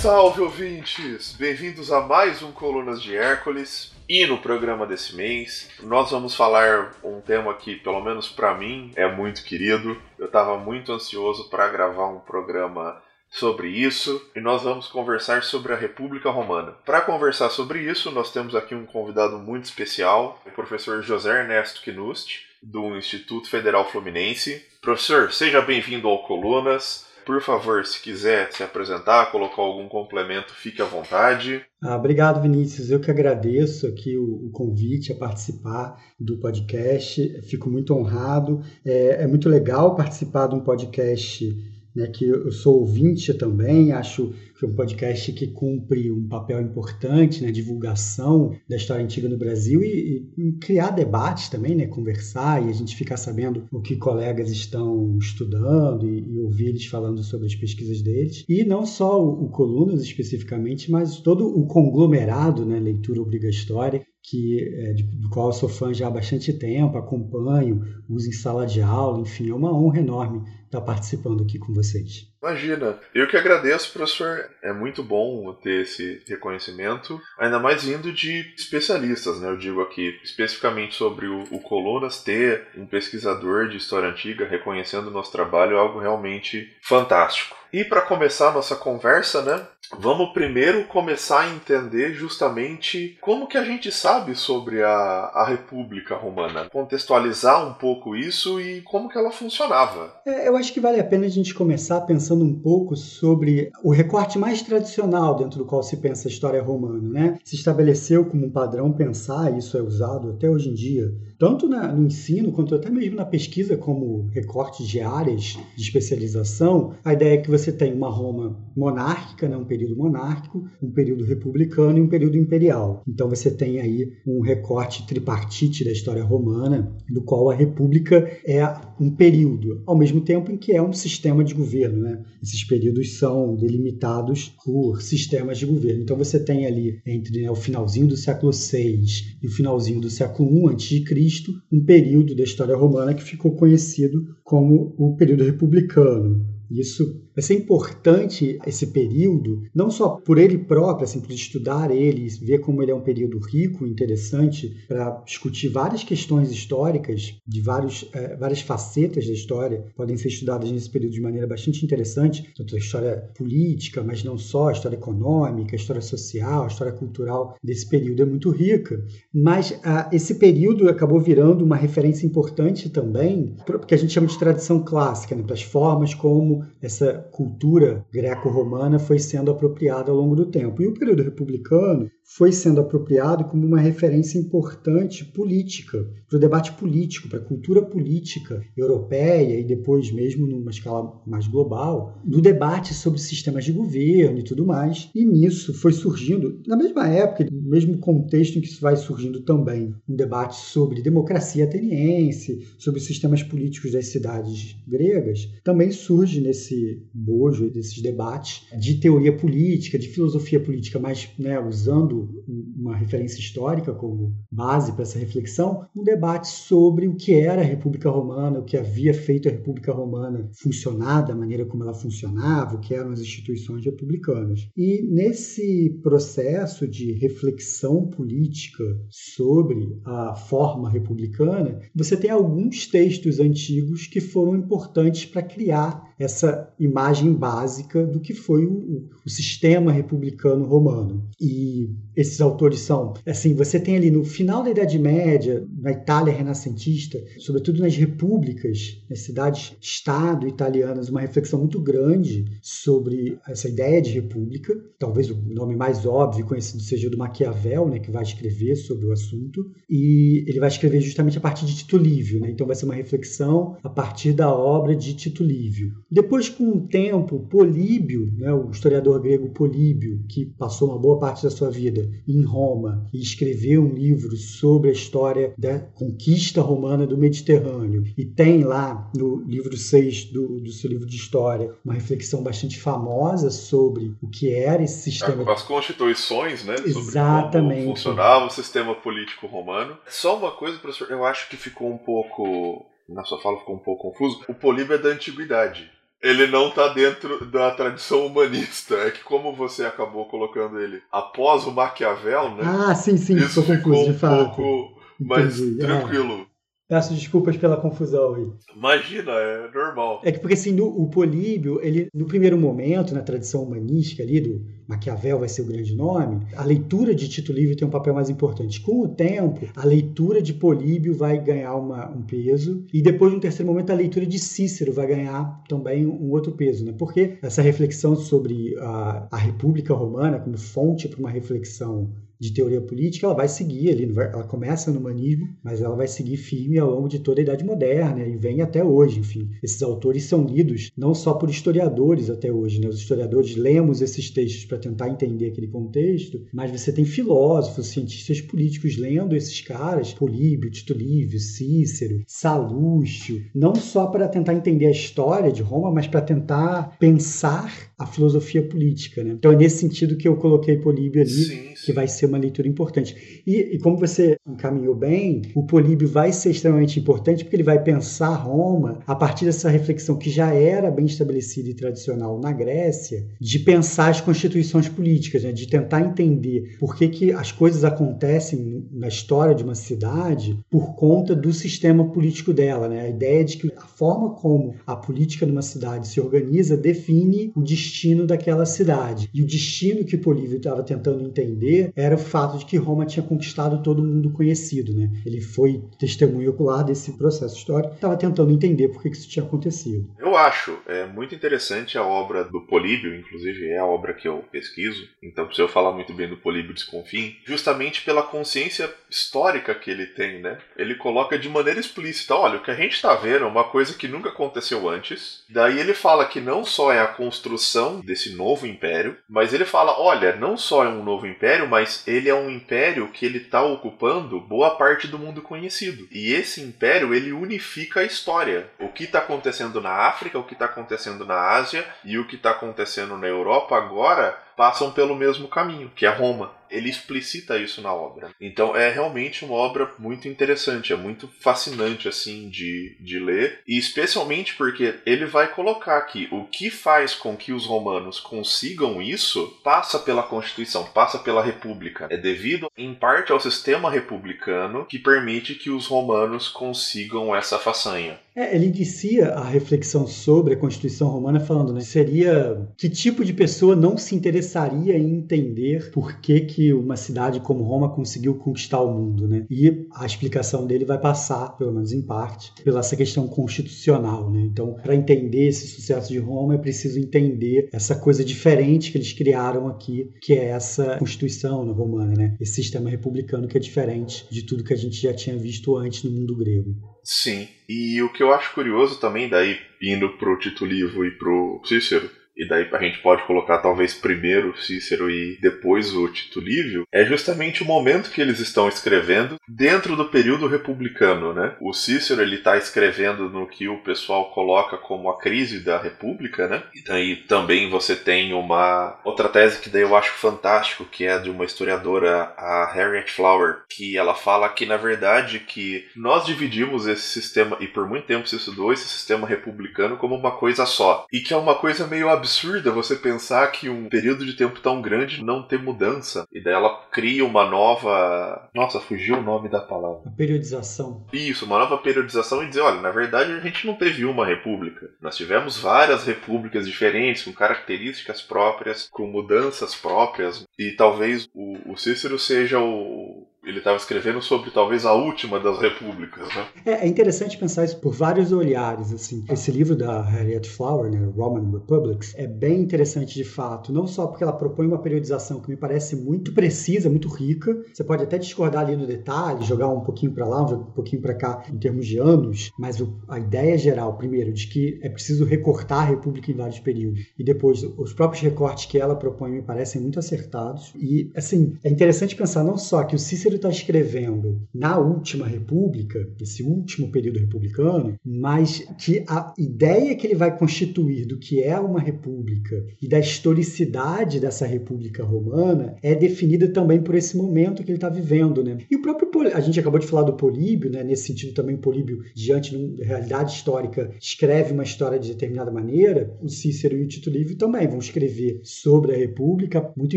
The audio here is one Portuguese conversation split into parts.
Salve ouvintes! Bem-vindos a mais um Colunas de Hércules. E no programa desse mês, nós vamos falar um tema que, pelo menos para mim, é muito querido. Eu estava muito ansioso para gravar um programa sobre isso e nós vamos conversar sobre a República Romana. Para conversar sobre isso, nós temos aqui um convidado muito especial, o professor José Ernesto Knust, do Instituto Federal Fluminense. Professor, seja bem-vindo ao Colunas. Por favor, se quiser se apresentar, colocar algum complemento, fique à vontade. Ah, obrigado, Vinícius. Eu que agradeço aqui o, o, convite a participar do podcast. Fico muito honrado. É, é muito legal participar de um podcast né, que eu sou ouvinte também, acho que é um podcast que cumpre um papel importante na né, divulgação da história antiga no Brasil e, e, criar debates também, né, conversar e a gente ficar sabendo o que colegas estão estudando e, e ouvir eles falando sobre as pesquisas deles. E não só o, o Colunas especificamente, mas todo o conglomerado, né, Leitura Obriga História, que, é, de, do qual eu sou fã já há bastante tempo, acompanho, uso em sala de aula, enfim, é uma honra enorme estar participando aqui com vocês. Imagina. Eu que agradeço, professor. É muito bom ter esse reconhecimento, ainda mais vindo de especialistas, né? Eu digo aqui, especificamente sobre o, o Colunas, ter um pesquisador de história antiga reconhecendo o nosso trabalho é algo realmente fantástico. E para começar a nossa conversa, né? Vamos primeiro começar a entender justamente como que a gente sabe sobre a, a República Romana, contextualizar um pouco isso e como que ela funcionava. É, eu acho que vale a pena a gente começar pensando um pouco sobre o recorte mais tradicional dentro do qual se pensa a história romana, né? Se estabeleceu como um padrão pensar, isso é usado até hoje em dia, tanto na, no ensino quanto até mesmo na pesquisa como recortes de áreas de especialização, a ideia é que você tem uma Roma monárquica, né, um período monárquico, um período republicano e um período imperial. Então você tem aí um recorte tripartite da história romana, do qual a república é um período, ao mesmo tempo em que é um sistema de governo. Né? Esses períodos são delimitados por sistemas de governo. Então você tem ali entre né, o finalzinho do século VI e o finalzinho do século I a.C., um período da história romana que ficou conhecido como o período republicano. Isso vai ser importante esse período, não só por ele próprio, assim, por estudar ele, ver como ele é um período rico, interessante, para discutir várias questões históricas, de vários, é, várias facetas da história, podem ser estudadas nesse período de maneira bastante interessante, tanto a história política, mas não só, a história econômica, a história social, a história cultural desse período é muito rica. Mas ah, esse período acabou virando uma referência importante também, porque a gente chama de tradição clássica, né, para as formas como essa cultura greco-romana foi sendo apropriada ao longo do tempo. E o período republicano foi sendo apropriado como uma referência importante política, para o debate político, para a cultura política europeia e depois mesmo numa escala mais global, do debate sobre sistemas de governo e tudo mais. E nisso foi surgindo, na mesma época, mesmo contexto em que vai surgindo também, um debate sobre democracia ateniense, sobre sistemas políticos das cidades gregas, também surge nesse bojo desses debates de teoria política, de filosofia política, mas né, usando uma referência histórica como base para essa reflexão, um debate sobre o que era a República Romana, o que havia feito a República Romana funcionar da maneira como ela funcionava, o que eram as instituições republicanas. E nesse processo de reflexão política sobre a forma republicana, você tem alguns textos antigos que foram importantes para criar essa imagem básica do que foi o, o sistema republicano romano. E esses autores são, assim, você tem ali no final da Idade Média, na Itália renascentista, sobretudo nas repúblicas, nas cidades-estado italianas, uma reflexão muito grande sobre essa ideia de república. Talvez o nome mais óbvio conhecido seja do Maquiavel, né, que vai escrever sobre o assunto. E ele vai escrever justamente a partir de Tito Livio, né? Então vai ser uma reflexão a partir da obra de Tito Livio. Depois, com o tempo, Políbio, né, o historiador grego Políbio, que passou uma boa parte da sua vida em Roma e escreveu um livro sobre a história da conquista romana do Mediterrâneo, e tem lá no livro 6 do, do seu livro de história uma reflexão bastante famosa sobre o que era esse sistema. As constituições, né? Exatamente. como funcionava o sistema político romano. Só uma coisa, professor, eu acho que ficou um pouco na sua fala ficou um pouco confuso. O Políbio é da antiguidade. Ele não tá dentro da tradição humanista. É que como você acabou colocando ele após o Maquiavel, né? Ah, sim, sim, isso ficou um pouco mais Entendi. É. Peço desculpas pela confusão aí. Imagina, é normal. É que porque assim, no, o Políbio, ele no primeiro momento, na tradição humanística ali do Maquiavel vai ser o grande nome, a leitura de Tito Livre tem um papel mais importante. Com o tempo, a leitura de Políbio vai ganhar uma, um peso e depois, no terceiro momento, a leitura de Cícero vai ganhar também um outro peso, né? Porque essa reflexão sobre a, a República Romana como fonte para uma reflexão de teoria política, ela vai seguir ali, ela começa no humanismo, mas ela vai seguir firme ao longo de toda a Idade Moderna e vem até hoje, enfim. Esses autores são lidos não só por historiadores até hoje, né? Os historiadores lemos esses textos para tentar entender aquele contexto, mas você tem filósofos, cientistas políticos lendo esses caras, Políbio, Tito Livio, Cícero, Salúcio, não só para tentar entender a história de Roma, mas para tentar pensar a filosofia política, né? Então é nesse sentido que eu coloquei Políbio ali, sim. Que vai ser uma leitura importante. E, e, como você encaminhou bem, o Políbio vai ser extremamente importante porque ele vai pensar Roma a partir dessa reflexão que já era bem estabelecida e tradicional na Grécia, de pensar as constituições políticas, né? de tentar entender por que, que as coisas acontecem na história de uma cidade por conta do sistema político dela. Né? A ideia de que a forma como a política numa cidade se organiza define o destino daquela cidade. E o destino que Políbio estava tentando entender era o fato de que Roma tinha conquistado todo mundo conhecido, né? Ele foi testemunho ocular desse processo histórico, estava tentando entender por que isso tinha acontecido. Eu acho é muito interessante a obra do Políbio, inclusive é a obra que eu pesquiso, então se eu falar muito bem do Políbio Desconfim, justamente pela consciência histórica que ele tem, né? Ele coloca de maneira explícita, olha, o que a gente está vendo é uma coisa que nunca aconteceu antes. Daí ele fala que não só é a construção desse novo império, mas ele fala, olha, não só é um novo império, mas ele é um império que ele está ocupando boa parte do mundo conhecido. E esse império ele unifica a história. O que está acontecendo na África, o que está acontecendo na Ásia e o que está acontecendo na Europa agora passam pelo mesmo caminho, que é Roma ele explicita isso na obra. Então é realmente uma obra muito interessante, é muito fascinante assim de, de ler, e especialmente porque ele vai colocar que o que faz com que os romanos consigam isso passa pela Constituição, passa pela República. É devido em parte ao sistema republicano que permite que os romanos consigam essa façanha. É, ele inicia a reflexão sobre a Constituição Romana falando, né, seria que tipo de pessoa não se interessaria em entender por que, que uma cidade como Roma conseguiu conquistar o mundo, né? E a explicação dele vai passar, pelo menos em parte, pela essa questão constitucional, né? Então, para entender esse sucesso de Roma, é preciso entender essa coisa diferente que eles criaram aqui, que é essa Constituição romana, né? Esse sistema republicano que é diferente de tudo que a gente já tinha visto antes no mundo grego. Sim, e o que eu acho curioso também, daí indo pro Tito Livro e pro Cícero, e daí a gente pode colocar talvez primeiro Cícero e depois o Tito Livio, é justamente o momento que eles estão escrevendo dentro do período republicano, né? O Cícero ele está escrevendo no que o pessoal coloca como a crise da República, né? E daí também você tem uma outra tese que daí eu acho fantástico, que é de uma historiadora, a Harriet Flower, que ela fala que na verdade que nós dividimos esse sistema e por muito tempo se estudou esse sistema republicano como uma coisa só, e que é uma coisa meio absurda absurda você pensar que um período de tempo tão grande não ter mudança. E daí ela cria uma nova. Nossa, fugiu o nome da palavra. A periodização. Isso, uma nova periodização e dizer: olha, na verdade a gente não teve uma república. Nós tivemos várias repúblicas diferentes, com características próprias, com mudanças próprias. E talvez o, o Cícero seja o, ele estava escrevendo sobre talvez a última das repúblicas, né? É, é, interessante pensar isso por vários olhares, assim. Esse livro da Harriet Flower, né, Roman Republics, é bem interessante de fato, não só porque ela propõe uma periodização que me parece muito precisa, muito rica. Você pode até discordar ali no detalhe, jogar um pouquinho para lá, um pouquinho para cá em termos de anos, mas a ideia geral, primeiro, de que é preciso recortar a república em vários períodos e depois os próprios recortes que ela propõe me parecem muito acertados. E assim, é interessante pensar não só que o Cícero está escrevendo na última república, esse último período republicano, mas que a ideia que ele vai constituir do que é uma república e da historicidade dessa república romana é definida também por esse momento que ele está vivendo, né? E o próprio a gente acabou de falar do Políbio, né? Nesse sentido também o Políbio diante da realidade histórica escreve uma história de determinada maneira. O Cícero e o Tito Livre também vão escrever sobre a república, muito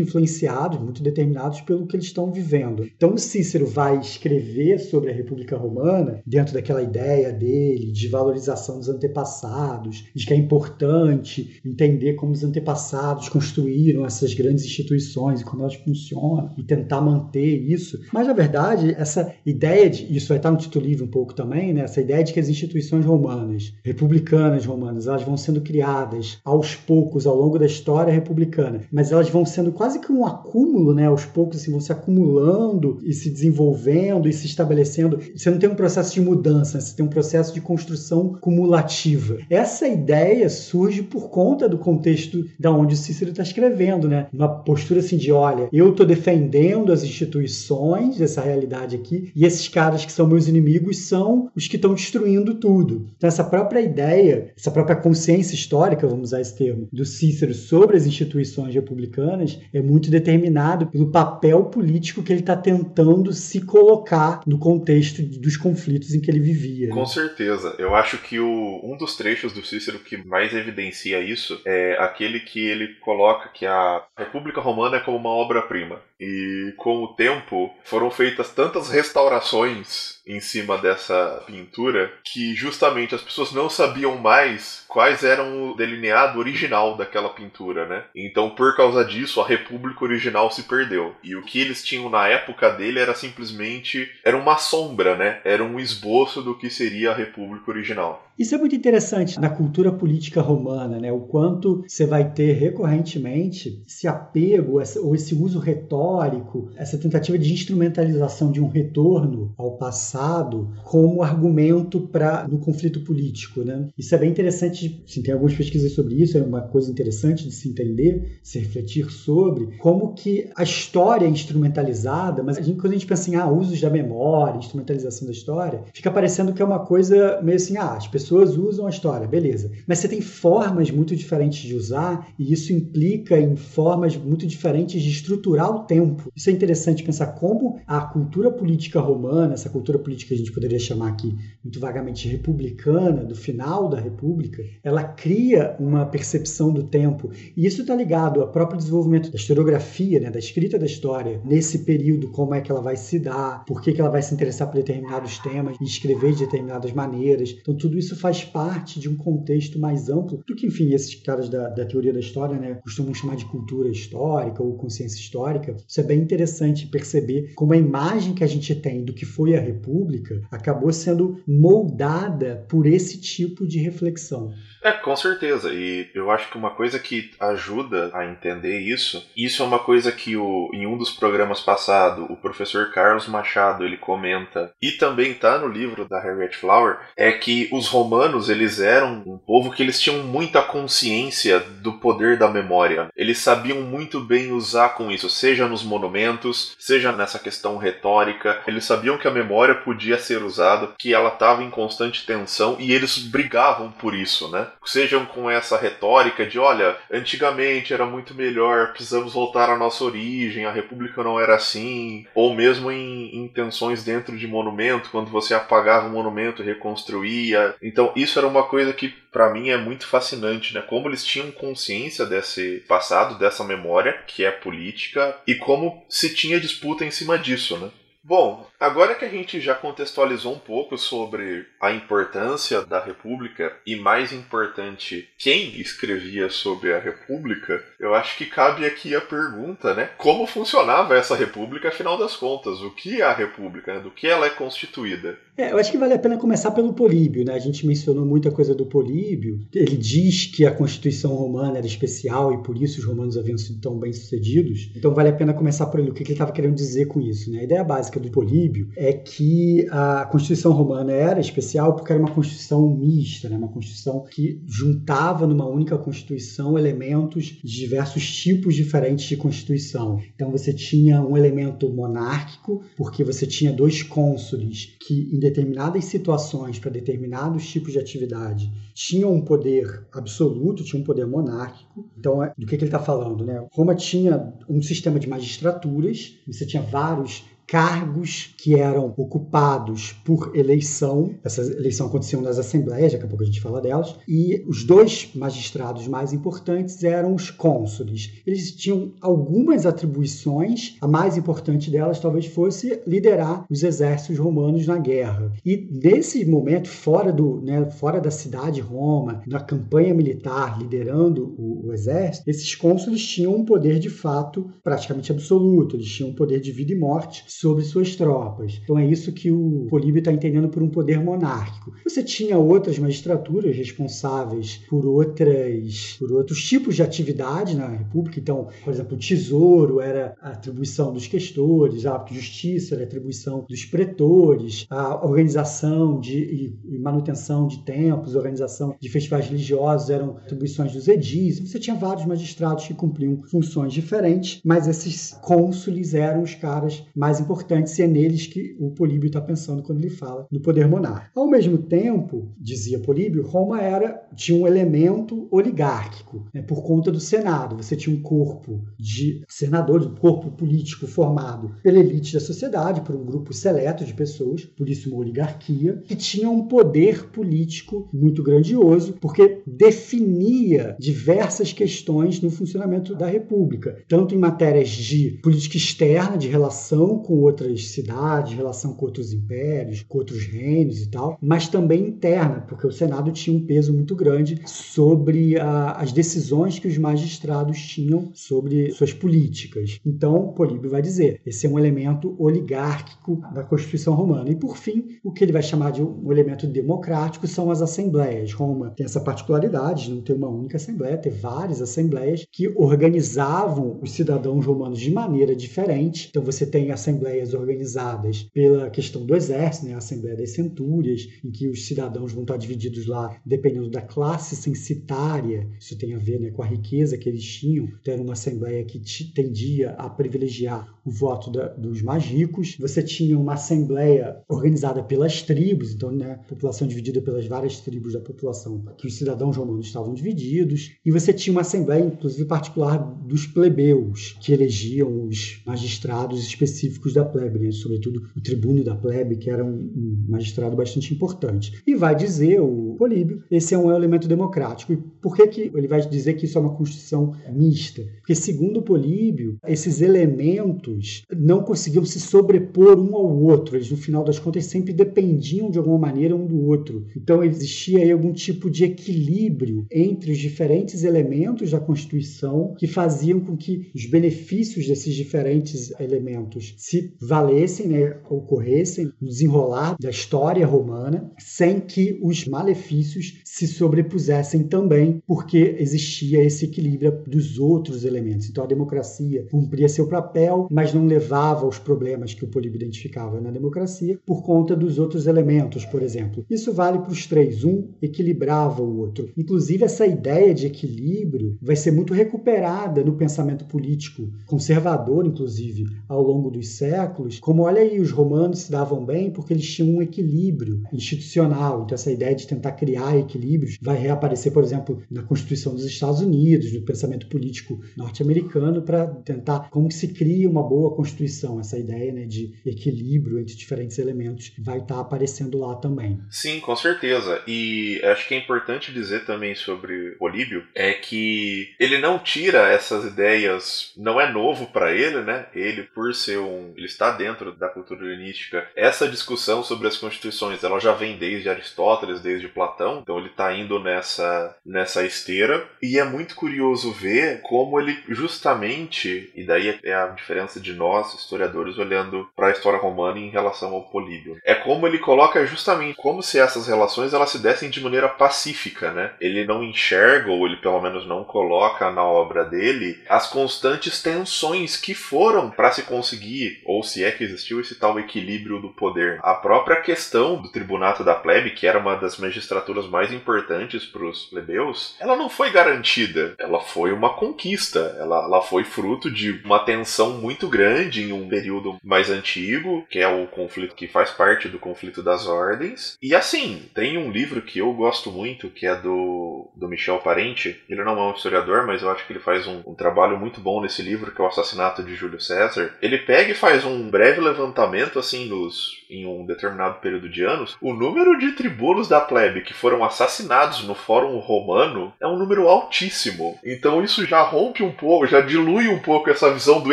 influenciados, muito determinados pelo que eles estão vivendo. Então Cícero vai escrever sobre a República Romana dentro daquela ideia dele de valorização dos antepassados, de que é importante entender como os antepassados construíram essas grandes instituições e como elas funcionam e tentar manter isso. Mas na verdade, essa ideia de isso vai estar no título livre um pouco também, né? Essa ideia de que as instituições romanas, republicanas romanas, elas vão sendo criadas aos poucos ao longo da história republicana, mas elas vão sendo quase que um acúmulo, né? Aos poucos assim, vão se acumulando e se desenvolvendo e se estabelecendo. Você não tem um processo de mudança, você tem um processo de construção cumulativa. Essa ideia surge por conta do contexto da onde Cícero está escrevendo, né? Uma postura assim de, olha, eu estou defendendo as instituições dessa realidade aqui e esses caras que são meus inimigos são os que estão destruindo tudo. Então essa própria ideia, essa própria consciência histórica, vamos usar esse termo, do Cícero sobre as instituições republicanas é muito determinado pelo papel político que ele está tentando se colocar no contexto dos conflitos em que ele vivia. Com certeza. Eu acho que o, um dos trechos do Cícero que mais evidencia isso é aquele que ele coloca que a República Romana é como uma obra-prima. E com o tempo foram feitas tantas restaurações em cima dessa pintura que justamente as pessoas não sabiam mais quais eram o delineado original daquela pintura, né? Então, por causa disso, a República original se perdeu. E o que eles tinham na época dele era simplesmente era uma sombra, né? Era um esboço do que seria a República original. Isso é muito interessante na cultura política romana, né? O quanto você vai ter recorrentemente esse apego ou esse uso retórico, essa tentativa de instrumentalização de um retorno ao passado como argumento para no conflito político, né? Isso é bem interessante. Sim, tem algumas pesquisas sobre isso. É uma coisa interessante de se entender, se refletir sobre como que a história é instrumentalizada. Mas a gente, quando a gente pensa em ah, usos da memória, instrumentalização da história, fica parecendo que é uma coisa meio assim, ah, as pessoas pessoas usam a história, beleza. Mas você tem formas muito diferentes de usar e isso implica em formas muito diferentes de estruturar o tempo. Isso é interessante pensar como a cultura política romana, essa cultura política que a gente poderia chamar aqui muito vagamente republicana, do final da República, ela cria uma percepção do tempo. E isso está ligado ao próprio desenvolvimento da historiografia, né, da escrita da história, nesse período, como é que ela vai se dar, por que, que ela vai se interessar por determinados temas e escrever de determinadas maneiras. Então, tudo isso isso faz parte de um contexto mais amplo do que, enfim, esses caras da, da teoria da história né, costumam chamar de cultura histórica ou consciência histórica. Isso é bem interessante perceber como a imagem que a gente tem do que foi a República acabou sendo moldada por esse tipo de reflexão. É, com certeza. E eu acho que uma coisa que ajuda a entender isso, isso é uma coisa que o, em um dos programas passados, o professor Carlos Machado ele comenta, e também está no livro da Harriet Flower, é que os romanos eles eram um povo que eles tinham muita consciência do poder da memória. Eles sabiam muito bem usar com isso, seja nos monumentos, seja nessa questão retórica. Eles sabiam que a memória podia ser usada, que ela estava em constante tensão e eles brigavam por isso, né? Sejam com essa retórica de olha, antigamente era muito melhor, precisamos voltar à nossa origem, a república não era assim, ou mesmo em intenções dentro de monumento, quando você apagava o monumento e reconstruía. Então, isso era uma coisa que para mim é muito fascinante, né? Como eles tinham consciência desse passado, dessa memória, que é política, e como se tinha disputa em cima disso, né? Bom, agora que a gente já contextualizou um pouco sobre a importância da República e, mais importante, quem escrevia sobre a República, eu acho que cabe aqui a pergunta, né? Como funcionava essa República, afinal das contas? O que é a República? Né? Do que ela é constituída? É, eu acho que vale a pena começar pelo Políbio, né? A gente mencionou muita coisa do Políbio. Ele diz que a Constituição romana era especial e por isso os romanos haviam sido tão bem sucedidos. Então vale a pena começar por ele. O que ele estava querendo dizer com isso, né? A ideia básica do Políbio Políbio é que a Constituição Romana era especial porque era uma Constituição mista, né? uma Constituição que juntava numa única Constituição elementos de diversos tipos diferentes de Constituição. Então você tinha um elemento monárquico, porque você tinha dois cônsules que, em determinadas situações, para determinados tipos de atividade, tinham um poder absoluto, tinham um poder monárquico. Então, é, do que, que ele está falando? Né? Roma tinha um sistema de magistraturas, você tinha vários cargos que eram ocupados por eleição. Essa eleição acontecia nas assembleias, daqui a pouco a gente fala delas. E os dois magistrados mais importantes eram os cônsules. Eles tinham algumas atribuições, a mais importante delas talvez fosse liderar os exércitos romanos na guerra. E nesse momento, fora, do, né, fora da cidade de Roma, na campanha militar, liderando o, o exército, esses cônsules tinham um poder de fato praticamente absoluto, eles tinham um poder de vida e morte sobre suas tropas. Então é isso que o Políbio está entendendo por um poder monárquico. Você tinha outras magistraturas responsáveis por outras, por outros tipos de atividade na República. Então, por exemplo, o tesouro era a atribuição dos questores, a justiça era a atribuição dos pretores, a organização de, e, manutenção de templos, organização de festivais religiosos eram atribuições dos edis. Você tinha vários magistrados que cumpriam funções diferentes, mas esses cônsules eram os caras mais importantes e é neles que o Políbio está pensando quando ele fala do poder monárquico. Ao mesmo tempo, dizia Políbio, Roma era tinha um elemento oligárquico, né, por conta do Senado. Você tinha um corpo de senadores, um corpo político formado pela elite da sociedade, por um grupo seleto de pessoas, por isso uma oligarquia, que tinha um poder político muito grandioso, porque definia diversas questões no funcionamento da República, tanto em matérias de política externa, de relação com outras cidades, relação com outros impérios, com outros reinos e tal, mas também interna, porque o Senado tinha um peso muito grande sobre a, as decisões que os magistrados tinham sobre suas políticas. Então, Políbio vai dizer, esse é um elemento oligárquico da Constituição Romana. E, por fim, o que ele vai chamar de um elemento democrático são as assembleias. Roma tem essa particularidade de não ter uma única assembleia, ter várias assembleias que organizavam os cidadãos romanos de maneira diferente. Então, você tem assembleias organizadas pela questão do exército, né? a Assembleia das Centúrias, em que os cidadãos vão estar divididos lá dependendo da classe censitária. Isso tem a ver né, com a riqueza que eles tinham. Então, era uma assembleia que tendia a privilegiar o voto da, dos mais ricos. Você tinha uma assembleia organizada pelas tribos, então, né, população dividida pelas várias tribos da população, que os cidadãos romanos estavam divididos. E você tinha uma assembleia, inclusive particular, dos plebeus, que elegiam os magistrados específicos da plebe, né? sobretudo o tribuno da plebe, que era um, magistrado bastante importante. E vai dizer o Políbio, esse é um elemento democrático. E por que, que ele vai dizer que isso é uma constituição mista? Porque, segundo Políbio, esses elementos não conseguiam se sobrepor um ao outro. Eles, no final das contas, sempre dependiam de alguma maneira um do outro. Então, existia aí algum tipo de equilíbrio entre os diferentes elementos da Constituição que faziam com que os benefícios desses diferentes elementos se valessem, né, ocorressem no desenrolar da história romana, sem que os malefícios se sobrepusessem também, porque existia esse equilíbrio dos outros elementos. Então a democracia cumpria seu papel, mas não levava aos problemas que o Políbio identificava na democracia por conta dos outros elementos, por exemplo. Isso vale para os três. Um equilibrava o outro. Inclusive, essa ideia de equilíbrio vai ser muito recuperada no pensamento político conservador, inclusive, ao longo dos séculos. Como olha aí, os romanos se davam bem porque eles tinham um equilíbrio institucional. Então, essa ideia de tentar criar equilíbrios vai reaparecer, por exemplo, na Constituição dos Estados Unidos, no pensamento político norte-americano, para tentar como que se cria uma boa Constituição. Essa ideia né, de equilíbrio entre diferentes elementos vai estar tá aparecendo lá também. Sim, com certeza. E acho que é importante dizer também sobre Políbio é que ele não tira essas ideias, não é novo para ele, né? Ele, por ser um. Ele está dentro da cultura helenística. Essa discussão sobre as constituições, ela já vem desde Aristóteles, desde Platão, então ele está indo nessa, nessa esteira. E é muito curioso ver como ele justamente, e daí é a diferença de nós, historiadores, olhando para a história romana em relação ao Políbio. É como ele coloca justamente como se essas relações elas se dessem de maneira pacífica, né? Ele não enxerga, ou ele pelo menos não coloca na obra dele, as constantes tensões que foram para se conseguir ou se é que existiu esse tal equilíbrio do poder. A própria questão do tribunato da plebe, que era uma das magistraturas mais importantes para os plebeus, ela não foi garantida. Ela foi uma conquista. Ela, ela foi fruto de uma tensão muito grande em um período mais antigo, que é o conflito que faz parte do conflito das ordens. E assim, tem um livro que eu gosto muito, que é do, do Michel Parente. Ele não é um historiador, mas eu acho que ele faz um, um trabalho muito bom nesse livro, que é o Assassinato de Júlio César. Ele pega e faz um breve levantamento, assim, nos, em um determinado período de anos, o número de tribunos da plebe que foram assassinados no Fórum Romano é um número altíssimo. Então isso já rompe um pouco, já dilui um pouco essa visão do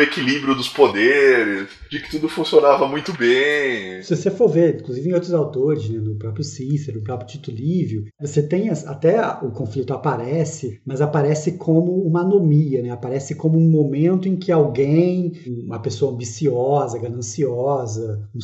equilíbrio dos poderes, de que tudo funcionava muito bem. Se você for ver, inclusive em outros autores, né, no próprio Cícero, no próprio Tito Livio, você tem até o conflito aparece, mas aparece como uma anomia, né? Aparece como um momento em que alguém, uma pessoa ambiciosa, gananciosa, um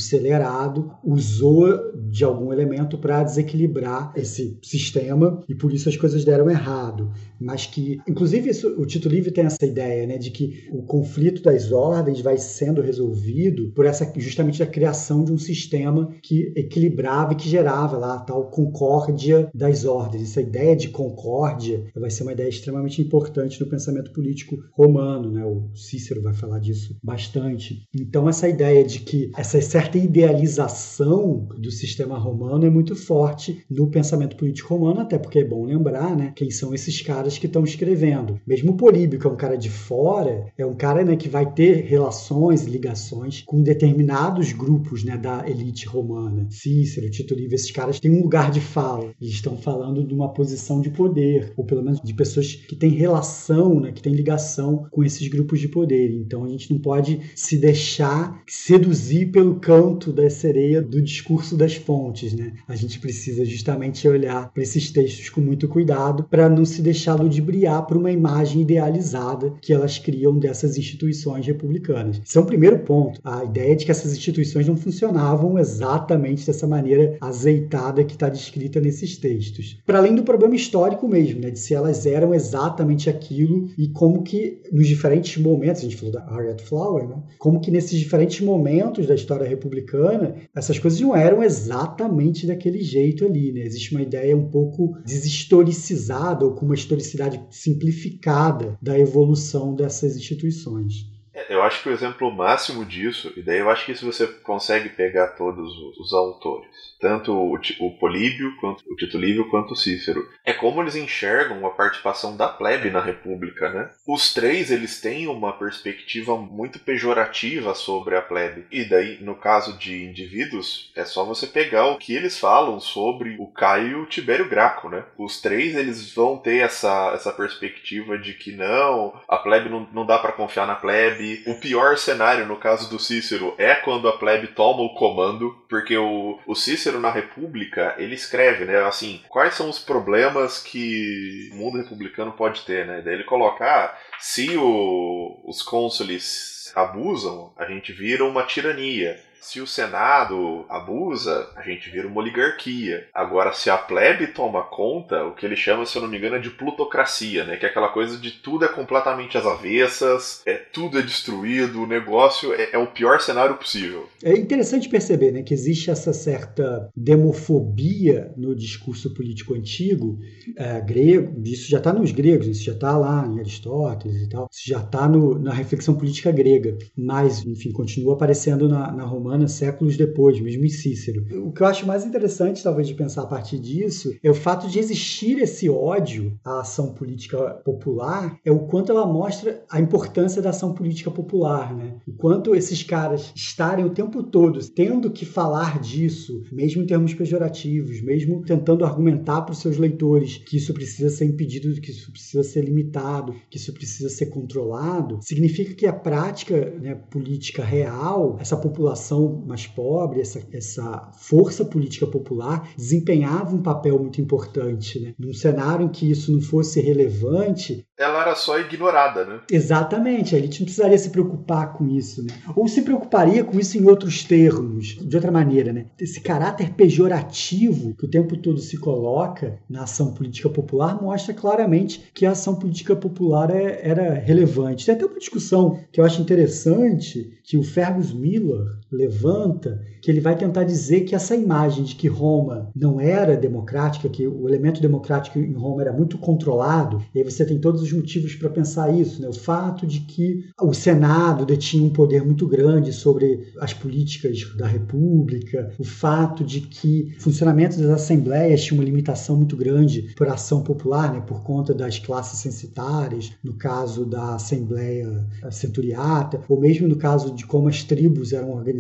usou de algum elemento para desequilibrar esse sistema e por isso as coisas deram errado. Mas que, inclusive, isso, o Tito Livre tem essa ideia né, de que o conflito das ordens vai sendo resolvido por essa justamente a criação de um sistema que equilibrava e que gerava lá a tal concórdia das ordens. Essa ideia de concórdia vai ser uma ideia extremamente importante no pensamento político romano. Né? O Cícero vai falar disso bastante. Então, essa ideia de que essa certa idealização idealização do sistema romano é muito forte no pensamento político romano, até porque é bom lembrar, né, quem são esses caras que estão escrevendo. Mesmo Políbio, que é um cara de fora, é um cara né, que vai ter relações ligações com determinados grupos né, da elite romana. Cícero, Tito Livio, esses caras têm um lugar de fala. Eles estão falando de uma posição de poder, ou pelo menos de pessoas que têm relação, né, que têm ligação com esses grupos de poder. Então a gente não pode se deixar seduzir pelo canto dessa sereia do discurso das fontes, né? A gente precisa justamente olhar para esses textos com muito cuidado para não se deixar ludibriar por uma imagem idealizada que elas criam dessas instituições republicanas. Esse é um primeiro ponto. A ideia de que essas instituições não funcionavam exatamente dessa maneira azeitada que está descrita nesses textos. Para além do problema histórico mesmo, né? De se elas eram exatamente aquilo e como que nos diferentes momentos, a gente falou da Harriet Flower, né? Como que nesses diferentes momentos da história republicana essas coisas não eram exatamente daquele jeito ali, né? Existe uma ideia um pouco deshistoricizada ou com uma historicidade simplificada da evolução dessas instituições. É, eu acho que o exemplo máximo disso, e daí eu acho que se você consegue pegar todos os, autores, tanto o, o Políbio, quanto o Tito Livio, quanto o Cícero, é como eles enxergam a participação da plebe na República, né? Os três, eles têm uma perspectiva muito pejorativa sobre a plebe. E daí, no caso de indivíduos, é só você pegar o que eles falam sobre o Caio e o Tibério Graco, né? Os três, eles vão ter essa, essa perspectiva de que não, a plebe não, não dá para confiar na plebe, o pior cenário, no caso do Cícero, é quando a plebe toma o comando, porque o, o Cícero na República, ele escreve, né, assim, quais são os problemas que o mundo republicano pode ter, né? Daí ele coloca, ah, se o, os cônsules abusam, a gente vira uma tirania. Se o Senado abusa, a gente vira uma oligarquia. Agora, se a plebe toma conta, o que ele chama, se eu não me engano, é de plutocracia, né? Que é aquela coisa de tudo é completamente às avessas, é tudo é destruído, o negócio é, é o pior cenário possível. É interessante perceber, né, que existe essa certa demofobia no discurso político antigo, é, grego, isso já está nos gregos, isso já está lá em Aristóteles e tal, isso já está na reflexão política grega, mas, enfim, continua aparecendo na, na romana romana séculos depois, mesmo em Cícero. O que eu acho mais interessante, talvez, de pensar a partir disso é o fato de existir esse ódio à ação política popular, é o quanto ela mostra a importância da ação política popular, né? O quanto esses caras estarem o tempo todo tendo que falar disso, mesmo em termos pejorativos, mesmo tentando argumentar para os seus leitores que isso precisa ser impedido, que isso precisa ser limitado, que isso precisa ser controlado, significa que a prática né, política real, essa população população mais pobre, essa, essa força política popular, desempenhava um papel muito importante. Né? Num cenário em que isso não fosse relevante. Ela era só ignorada, né? Exatamente, a elite não precisaria se preocupar com isso. Né? Ou se preocuparia com isso em outros termos, de outra maneira. Né? Esse caráter pejorativo que o tempo todo se coloca na ação política popular mostra claramente que a ação política popular é, era relevante. Tem até uma discussão que eu acho interessante que o Fergus Miller levanta, que ele vai tentar dizer que essa imagem de que Roma não era democrática, que o elemento democrático em Roma era muito controlado, e aí você tem todos os motivos para pensar isso, né? O fato de que o Senado detinha um poder muito grande sobre as políticas da República, o fato de que o funcionamento das assembleias tinha uma limitação muito grande por ação popular, né? Por conta das classes censitárias, no caso da Assembleia Centuriata, ou mesmo no caso de como as tribos eram organizadas,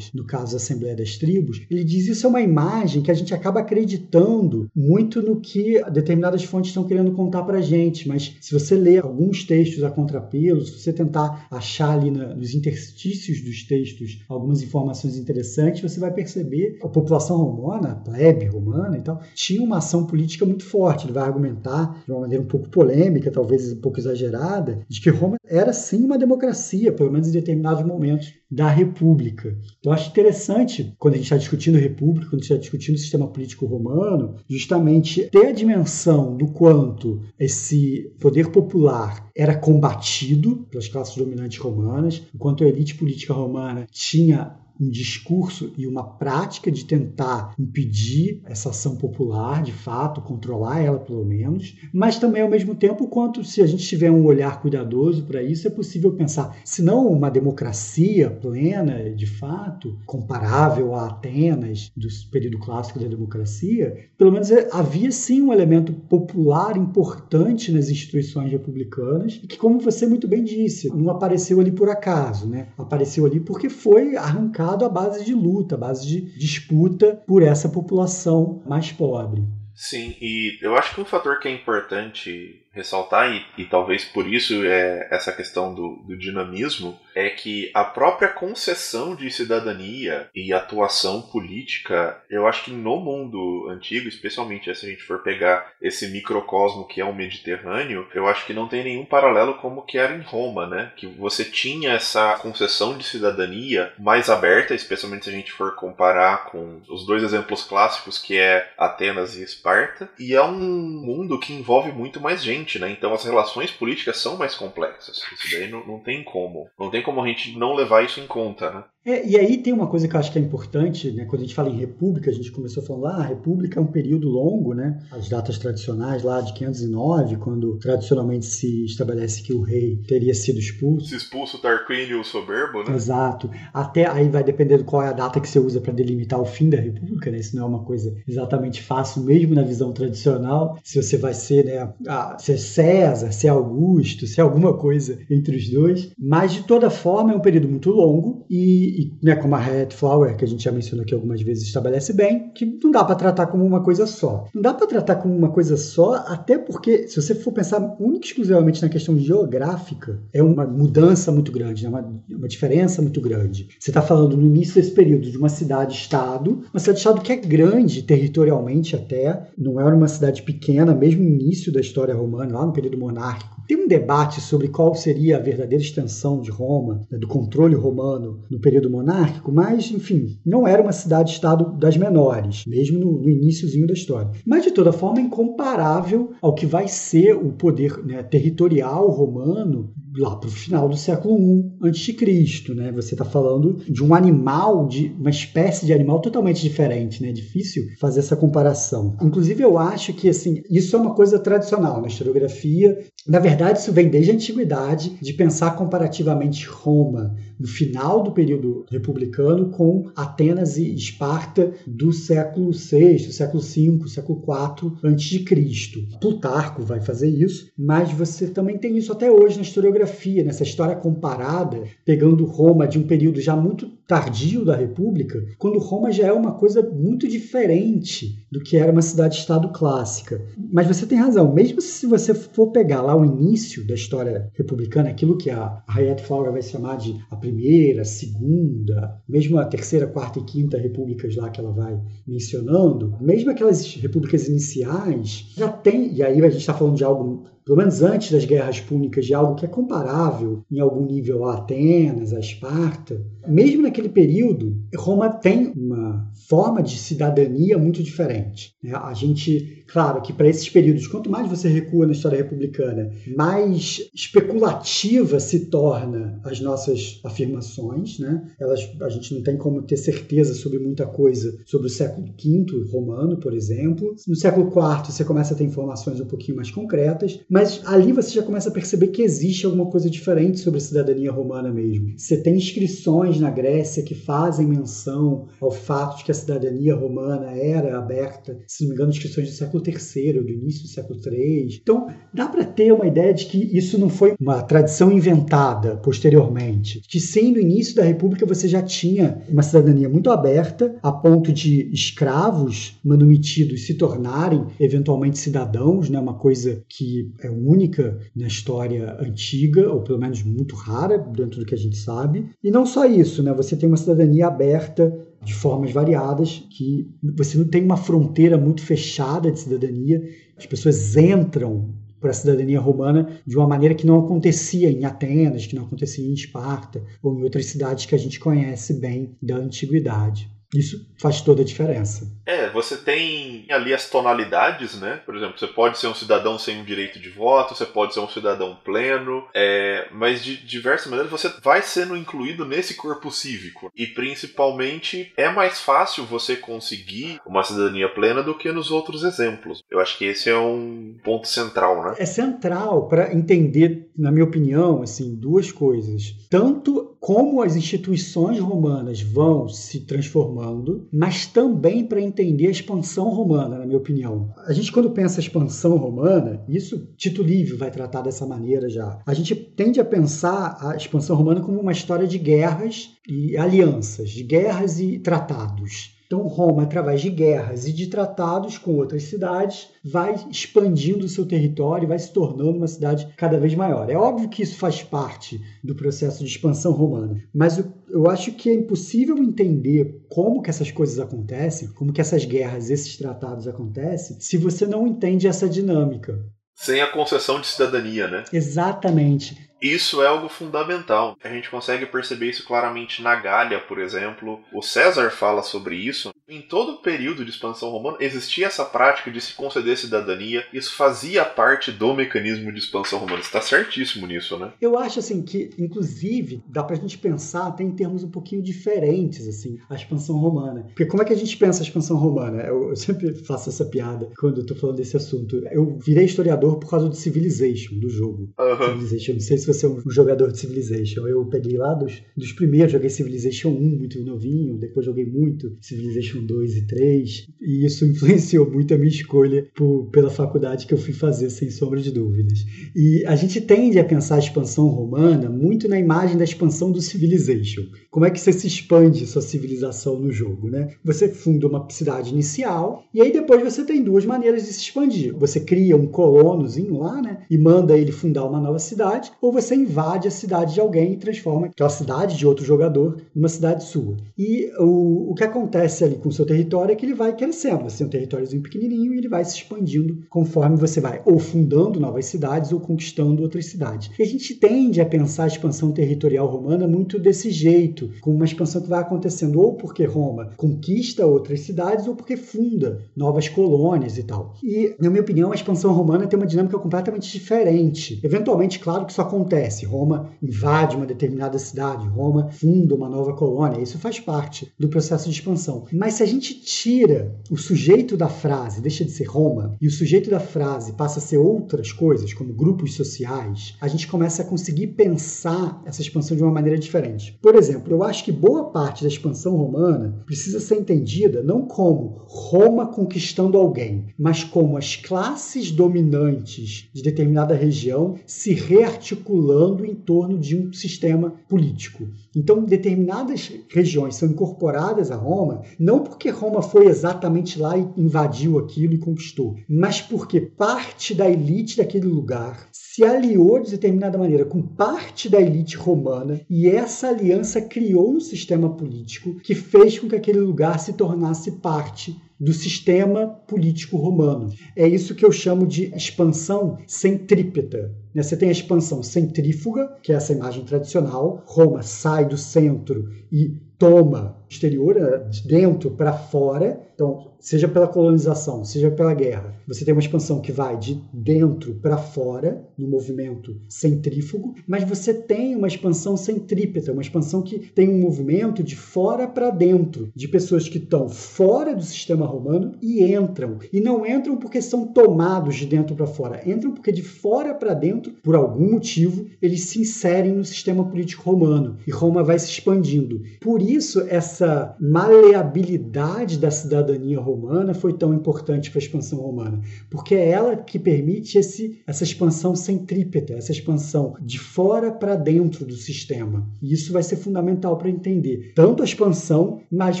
no caso da Assembleia das Tribos, ele diz isso é uma imagem que a gente acaba acreditando muito no que determinadas fontes estão querendo contar para a gente, mas se você ler alguns textos a contrapelo, se você tentar achar ali na, nos interstícios dos textos algumas informações interessantes, você vai perceber a população romana, a plebe romana e tal, tinha uma ação política muito forte. Ele vai argumentar de uma maneira um pouco polêmica, talvez um pouco exagerada, de que Roma era sim uma democracia, pelo menos em determinados momentos da República. Então, acho interessante, quando a gente está discutindo República, quando a gente está discutindo o sistema político romano, justamente ter a dimensão do quanto esse poder popular era combatido pelas classes dominantes romanas, enquanto a elite política romana tinha um discurso e uma prática de tentar impedir essa ação popular, de fato, controlar ela pelo menos, mas também ao mesmo tempo, quanto se a gente tiver um olhar cuidadoso para isso, é possível pensar, se não uma democracia plena, de fato, comparável a Atenas do período clássico da democracia, pelo menos é, havia sim um elemento popular importante nas instituições republicanas, que, como você muito bem disse, não apareceu ali por acaso, né? Apareceu ali porque foi arrancado mercado à base de luta, à base de disputa por essa população mais pobre. Sim, e eu acho que um fator que é importante ressaltar, e, e talvez por isso é essa questão do, do, dinamismo, é que a própria concessão de cidadania e atuação política, eu acho que no mundo antigo, especialmente se a gente for pegar esse microcosmo que é o Mediterrâneo, eu acho que não tem nenhum paralelo como que era em Roma, né? Que você tinha essa concessão de cidadania mais aberta, especialmente se a gente for comparar com os dois exemplos clássicos, que é Atenas e Esparta, e é um mundo que envolve muito mais gente né? Então as relações políticas são mais complexas. Isso daí não, não tem como. Não tem como a gente não levar isso em conta, né? É, e aí tem uma coisa que eu acho que é importante, né? Quando a gente fala em república, a gente começou falando, ah, a república é um período longo, né? As datas tradicionais lá de 509, quando tradicionalmente se estabelece que o rei teria sido expulso. Se expulso o Tarquínio o soberbo, né? Exato. Até aí vai dependendo qual é a data que você usa para delimitar o fim da república, né? Isso não é uma coisa exatamente fácil, mesmo na visão tradicional. Se você vai ser, né? A, se é César, se é Augusto, se é alguma coisa entre os dois. Mas de toda forma é um período muito longo e e, né, como a Red Flower, que a gente já mencionou aqui algumas vezes, estabelece bem, que não dá para tratar como uma coisa só. Não dá para tratar como uma coisa só, até porque, se você for pensar única e exclusivamente na questão geográfica, é uma mudança muito grande, né? uma, uma diferença muito grande. Você está falando no início desse período de uma cidade-estado, uma cidade-estado que é grande territorialmente até, não era uma cidade pequena, mesmo no início da história romana, lá no período monárquico. Tem um debate sobre qual seria a verdadeira extensão de Roma, né, do controle romano no período monárquico, mas, enfim, não era uma cidade-estado das menores, mesmo no, no iníciozinho da história. Mas, de toda forma, incomparável ao que vai ser o poder né, territorial romano lá para o final do século I a.C., né? Você está falando de um animal, de uma espécie de animal totalmente diferente, né? É difícil fazer essa comparação. Inclusive, eu acho que assim, isso é uma coisa tradicional na historiografia. Na verdade, isso vem desde a antiguidade de pensar comparativamente Roma no final do período republicano com Atenas e Esparta do século VI, século V, século IV a.C. Plutarco vai fazer isso, mas você também tem isso até hoje na historiografia, nessa história comparada, pegando Roma de um período já muito tardio da República, quando Roma já é uma coisa muito diferente do que era uma cidade-estado clássica. Mas você tem razão, mesmo se você for pegar lá o início da história republicana, aquilo que a Hayat Flower vai chamar de a primeira, a segunda, mesmo a terceira, quarta e quinta repúblicas lá que ela vai mencionando, mesmo aquelas repúblicas iniciais, já tem, e aí a gente está falando de algo pelo menos antes das guerras púnicas, de algo que é comparável em algum nível a Atenas, a Esparta. Mesmo naquele período, Roma tem uma forma de cidadania muito diferente. Né? A gente, claro, que para esses períodos, quanto mais você recua na história republicana, mais especulativa se torna as nossas afirmações. Né? Elas, a gente não tem como ter certeza sobre muita coisa sobre o século V romano, por exemplo. No século IV você começa a ter informações um pouquinho mais concretas, mas ali você já começa a perceber que existe alguma coisa diferente sobre a cidadania romana mesmo. Você tem inscrições na Grécia que fazem menção ao fato de que a cidadania romana era aberta, se não me engano, inscrições do século III, do início do século III. Então, dá para ter uma ideia de que isso não foi uma tradição inventada posteriormente, que sim, no início da República você já tinha uma cidadania muito aberta, a ponto de escravos manumitidos se tornarem eventualmente cidadãos, né? uma coisa que é única na história antiga, ou pelo menos muito rara, dentro do que a gente sabe. E não só isso, né? você tem uma cidadania aberta de formas variadas, que você não tem uma fronteira muito fechada de cidadania, as pessoas entram para a cidadania romana de uma maneira que não acontecia em Atenas, que não acontecia em Esparta ou em outras cidades que a gente conhece bem da antiguidade. Isso faz toda a diferença. É, você tem ali as tonalidades, né? Por exemplo, você pode ser um cidadão sem um direito de voto, você pode ser um cidadão pleno, é, mas de diversas maneiras você vai sendo incluído nesse corpo cívico. E principalmente é mais fácil você conseguir uma cidadania plena do que nos outros exemplos. Eu acho que esse é um ponto central, né? É central para entender, na minha opinião, assim, duas coisas. Tanto como as instituições romanas vão se transformando mas também para entender a expansão romana, na minha opinião. A gente, quando pensa expansão romana, isso Tito Livio vai tratar dessa maneira já. A gente tende a pensar a expansão romana como uma história de guerras e alianças, de guerras e tratados. Então, Roma, através de guerras e de tratados com outras cidades, vai expandindo o seu território e vai se tornando uma cidade cada vez maior. É óbvio que isso faz parte do processo de expansão romana, mas eu acho que é impossível entender como que essas coisas acontecem, como que essas guerras, esses tratados acontecem, se você não entende essa dinâmica. Sem a concessão de cidadania, né? Exatamente. Isso é algo fundamental. A gente consegue perceber isso claramente na Gália, por exemplo. O César fala sobre isso. Em todo o período de expansão romana existia essa prática de se conceder cidadania. Isso fazia parte do mecanismo de expansão romana. Está certíssimo nisso, né? Eu acho assim que, inclusive, dá pra gente pensar até em termos um pouquinho diferentes assim, a expansão romana. Porque como é que a gente pensa a expansão romana? Eu, eu sempre faço essa piada quando tô falando desse assunto. Eu virei historiador por causa do Civilization, do jogo. Uhum. Civilization, não sei se você é um jogador de Civilization. Eu peguei lá dos, dos primeiros, joguei Civilization 1 muito novinho, depois joguei muito Civilization 2 e 3, e isso influenciou muito a minha escolha por, pela faculdade que eu fui fazer, sem sombra de dúvidas. E a gente tende a pensar a expansão romana muito na imagem da expansão do Civilization. Como é que você se expande sua civilização no jogo, né? Você funda uma cidade inicial, e aí depois você tem duas maneiras de se expandir. Você cria um colonozinho lá, né? E manda ele fundar uma nova cidade, ou você você invade a cidade de alguém e transforma aquela cidade de outro jogador numa cidade sua. E o, o que acontece ali com o seu território é que ele vai crescendo. Você tem um territóriozinho pequenininho e ele vai se expandindo conforme você vai ou fundando novas cidades ou conquistando outras cidades. E a gente tende a pensar a expansão territorial romana muito desse jeito, com uma expansão que vai acontecendo ou porque Roma conquista outras cidades ou porque funda novas colônias e tal. E, na minha opinião, a expansão romana tem uma dinâmica completamente diferente. Eventualmente, claro que isso acontece. Roma invade uma determinada cidade, Roma funda uma nova colônia. Isso faz parte do processo de expansão. Mas Mas se a gente tira o sujeito da frase, deixa de ser Roma, e o sujeito da frase passa a ser outras coisas, como grupos sociais, a gente começa a conseguir pensar essa expansão de uma maneira diferente. Por exemplo, eu acho que boa parte da expansão romana precisa ser entendida não como Roma conquistando alguém, mas como as classes dominantes de determinada região se rearticulando em torno de um sistema político. Então, determinadas regiões são incorporadas a Roma, não porque Roma foi exatamente lá e invadiu aquilo e conquistou, mas porque parte da elite daquele lugar se aliou de determinada maneira com parte da elite romana e essa aliança criou um sistema político que fez com que aquele lugar se tornasse parte do sistema político romano. É isso que eu chamo de expansão centrípeta. Né? Você tem a expansão centrífuga, que é essa imagem tradicional. Roma sai do centro e toma exterior, de dentro para fora. Então, seja pela colonização, seja pela guerra, você tem uma expansão que vai de dentro para fora, no movimento centrífugo, mas você tem uma expansão centrípeta, uma expansão que tem um movimento de fora para dentro, de pessoas que estão fora do sistema romano e entram. E não entram porque são tomados de dentro para fora, entram porque de fora para dentro, por algum motivo, eles se inserem no sistema político romano e Roma vai se expandindo. Por isso, essa maleabilidade da cidadania romana foi tão importante para a expansão romana, porque é ela que permite esse, essa expansão centrípeta, essa expansão de fora para dentro do sistema. E isso vai ser fundamental para entender tanto a expansão, mas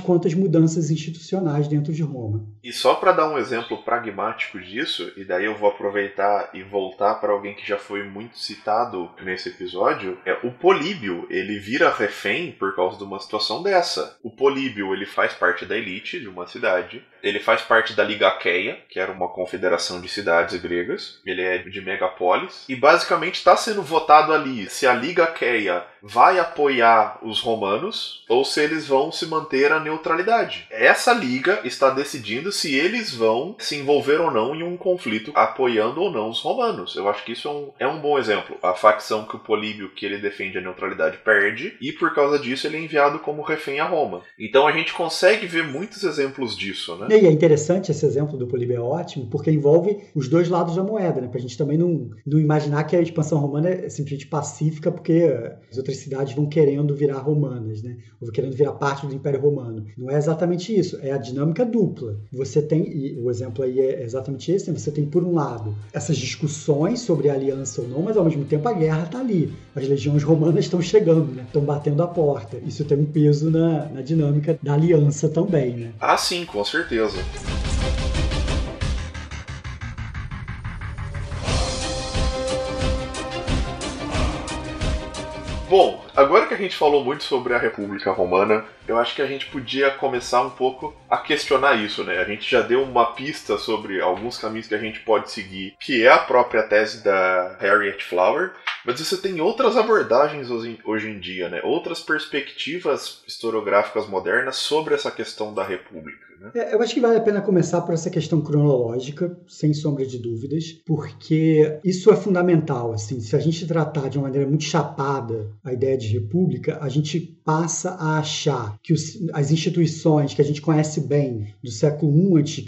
quanto as mudanças institucionais dentro de Roma. E só para dar um exemplo pragmático disso, e daí eu vou aproveitar e voltar para alguém que já foi muito citado nesse episódio, é o Políbio, ele vira refém por causa de uma situação dessa. O Políbio, ele faz parte da elite de uma cidade, ele faz parte da Liga Aqueia, que era uma confederação de cidades gregas. Ele é de megapolis. E basicamente está sendo votado ali se a Liga Aqueia vai apoiar os romanos ou se eles vão se manter a neutralidade. Essa liga está decidindo se eles vão se envolver ou não em um conflito apoiando ou não os romanos. Eu acho que isso é um, é um bom exemplo. A facção que o Políbio, que ele defende a neutralidade, perde e por causa disso ele é enviado como refém a Roma. Então a gente consegue ver muitos exemplos disso, né? E é interessante esse exemplo do Políbio é ótimo, porque envolve os dois lados da moeda, né? Pra gente também não, não imaginar que a expansão romana é simplesmente pacífica, porque as outras cidades vão querendo virar romanas, né? Ou querendo virar parte do Império Romano. Não é exatamente isso, é a dinâmica dupla. Você tem, e o exemplo aí é exatamente esse, né? você tem, por um lado, essas discussões sobre aliança ou não, mas ao mesmo tempo a guerra está ali. As legiões romanas estão chegando, né? Estão batendo a porta. Isso tem um peso na, na dinâmica da aliança também, né? Ah, sim, com certeza. Bom, agora que a gente falou muito sobre a República Romana, eu acho que a gente podia começar um pouco a questionar isso, né? A gente já deu uma pista sobre alguns caminhos que a gente pode seguir, que é a própria tese da Harriet Flower, mas você tem outras abordagens hoje em dia, né? Outras perspectivas historiográficas modernas sobre essa questão da República. Né? É, eu acho que vale a pena começar por essa questão cronológica, sem sombra de dúvidas, porque isso é fundamental. Assim, se a gente tratar de uma maneira muito chapada a ideia de república, a gente passa a achar que os, as instituições que a gente conhece bem do século I a.C.,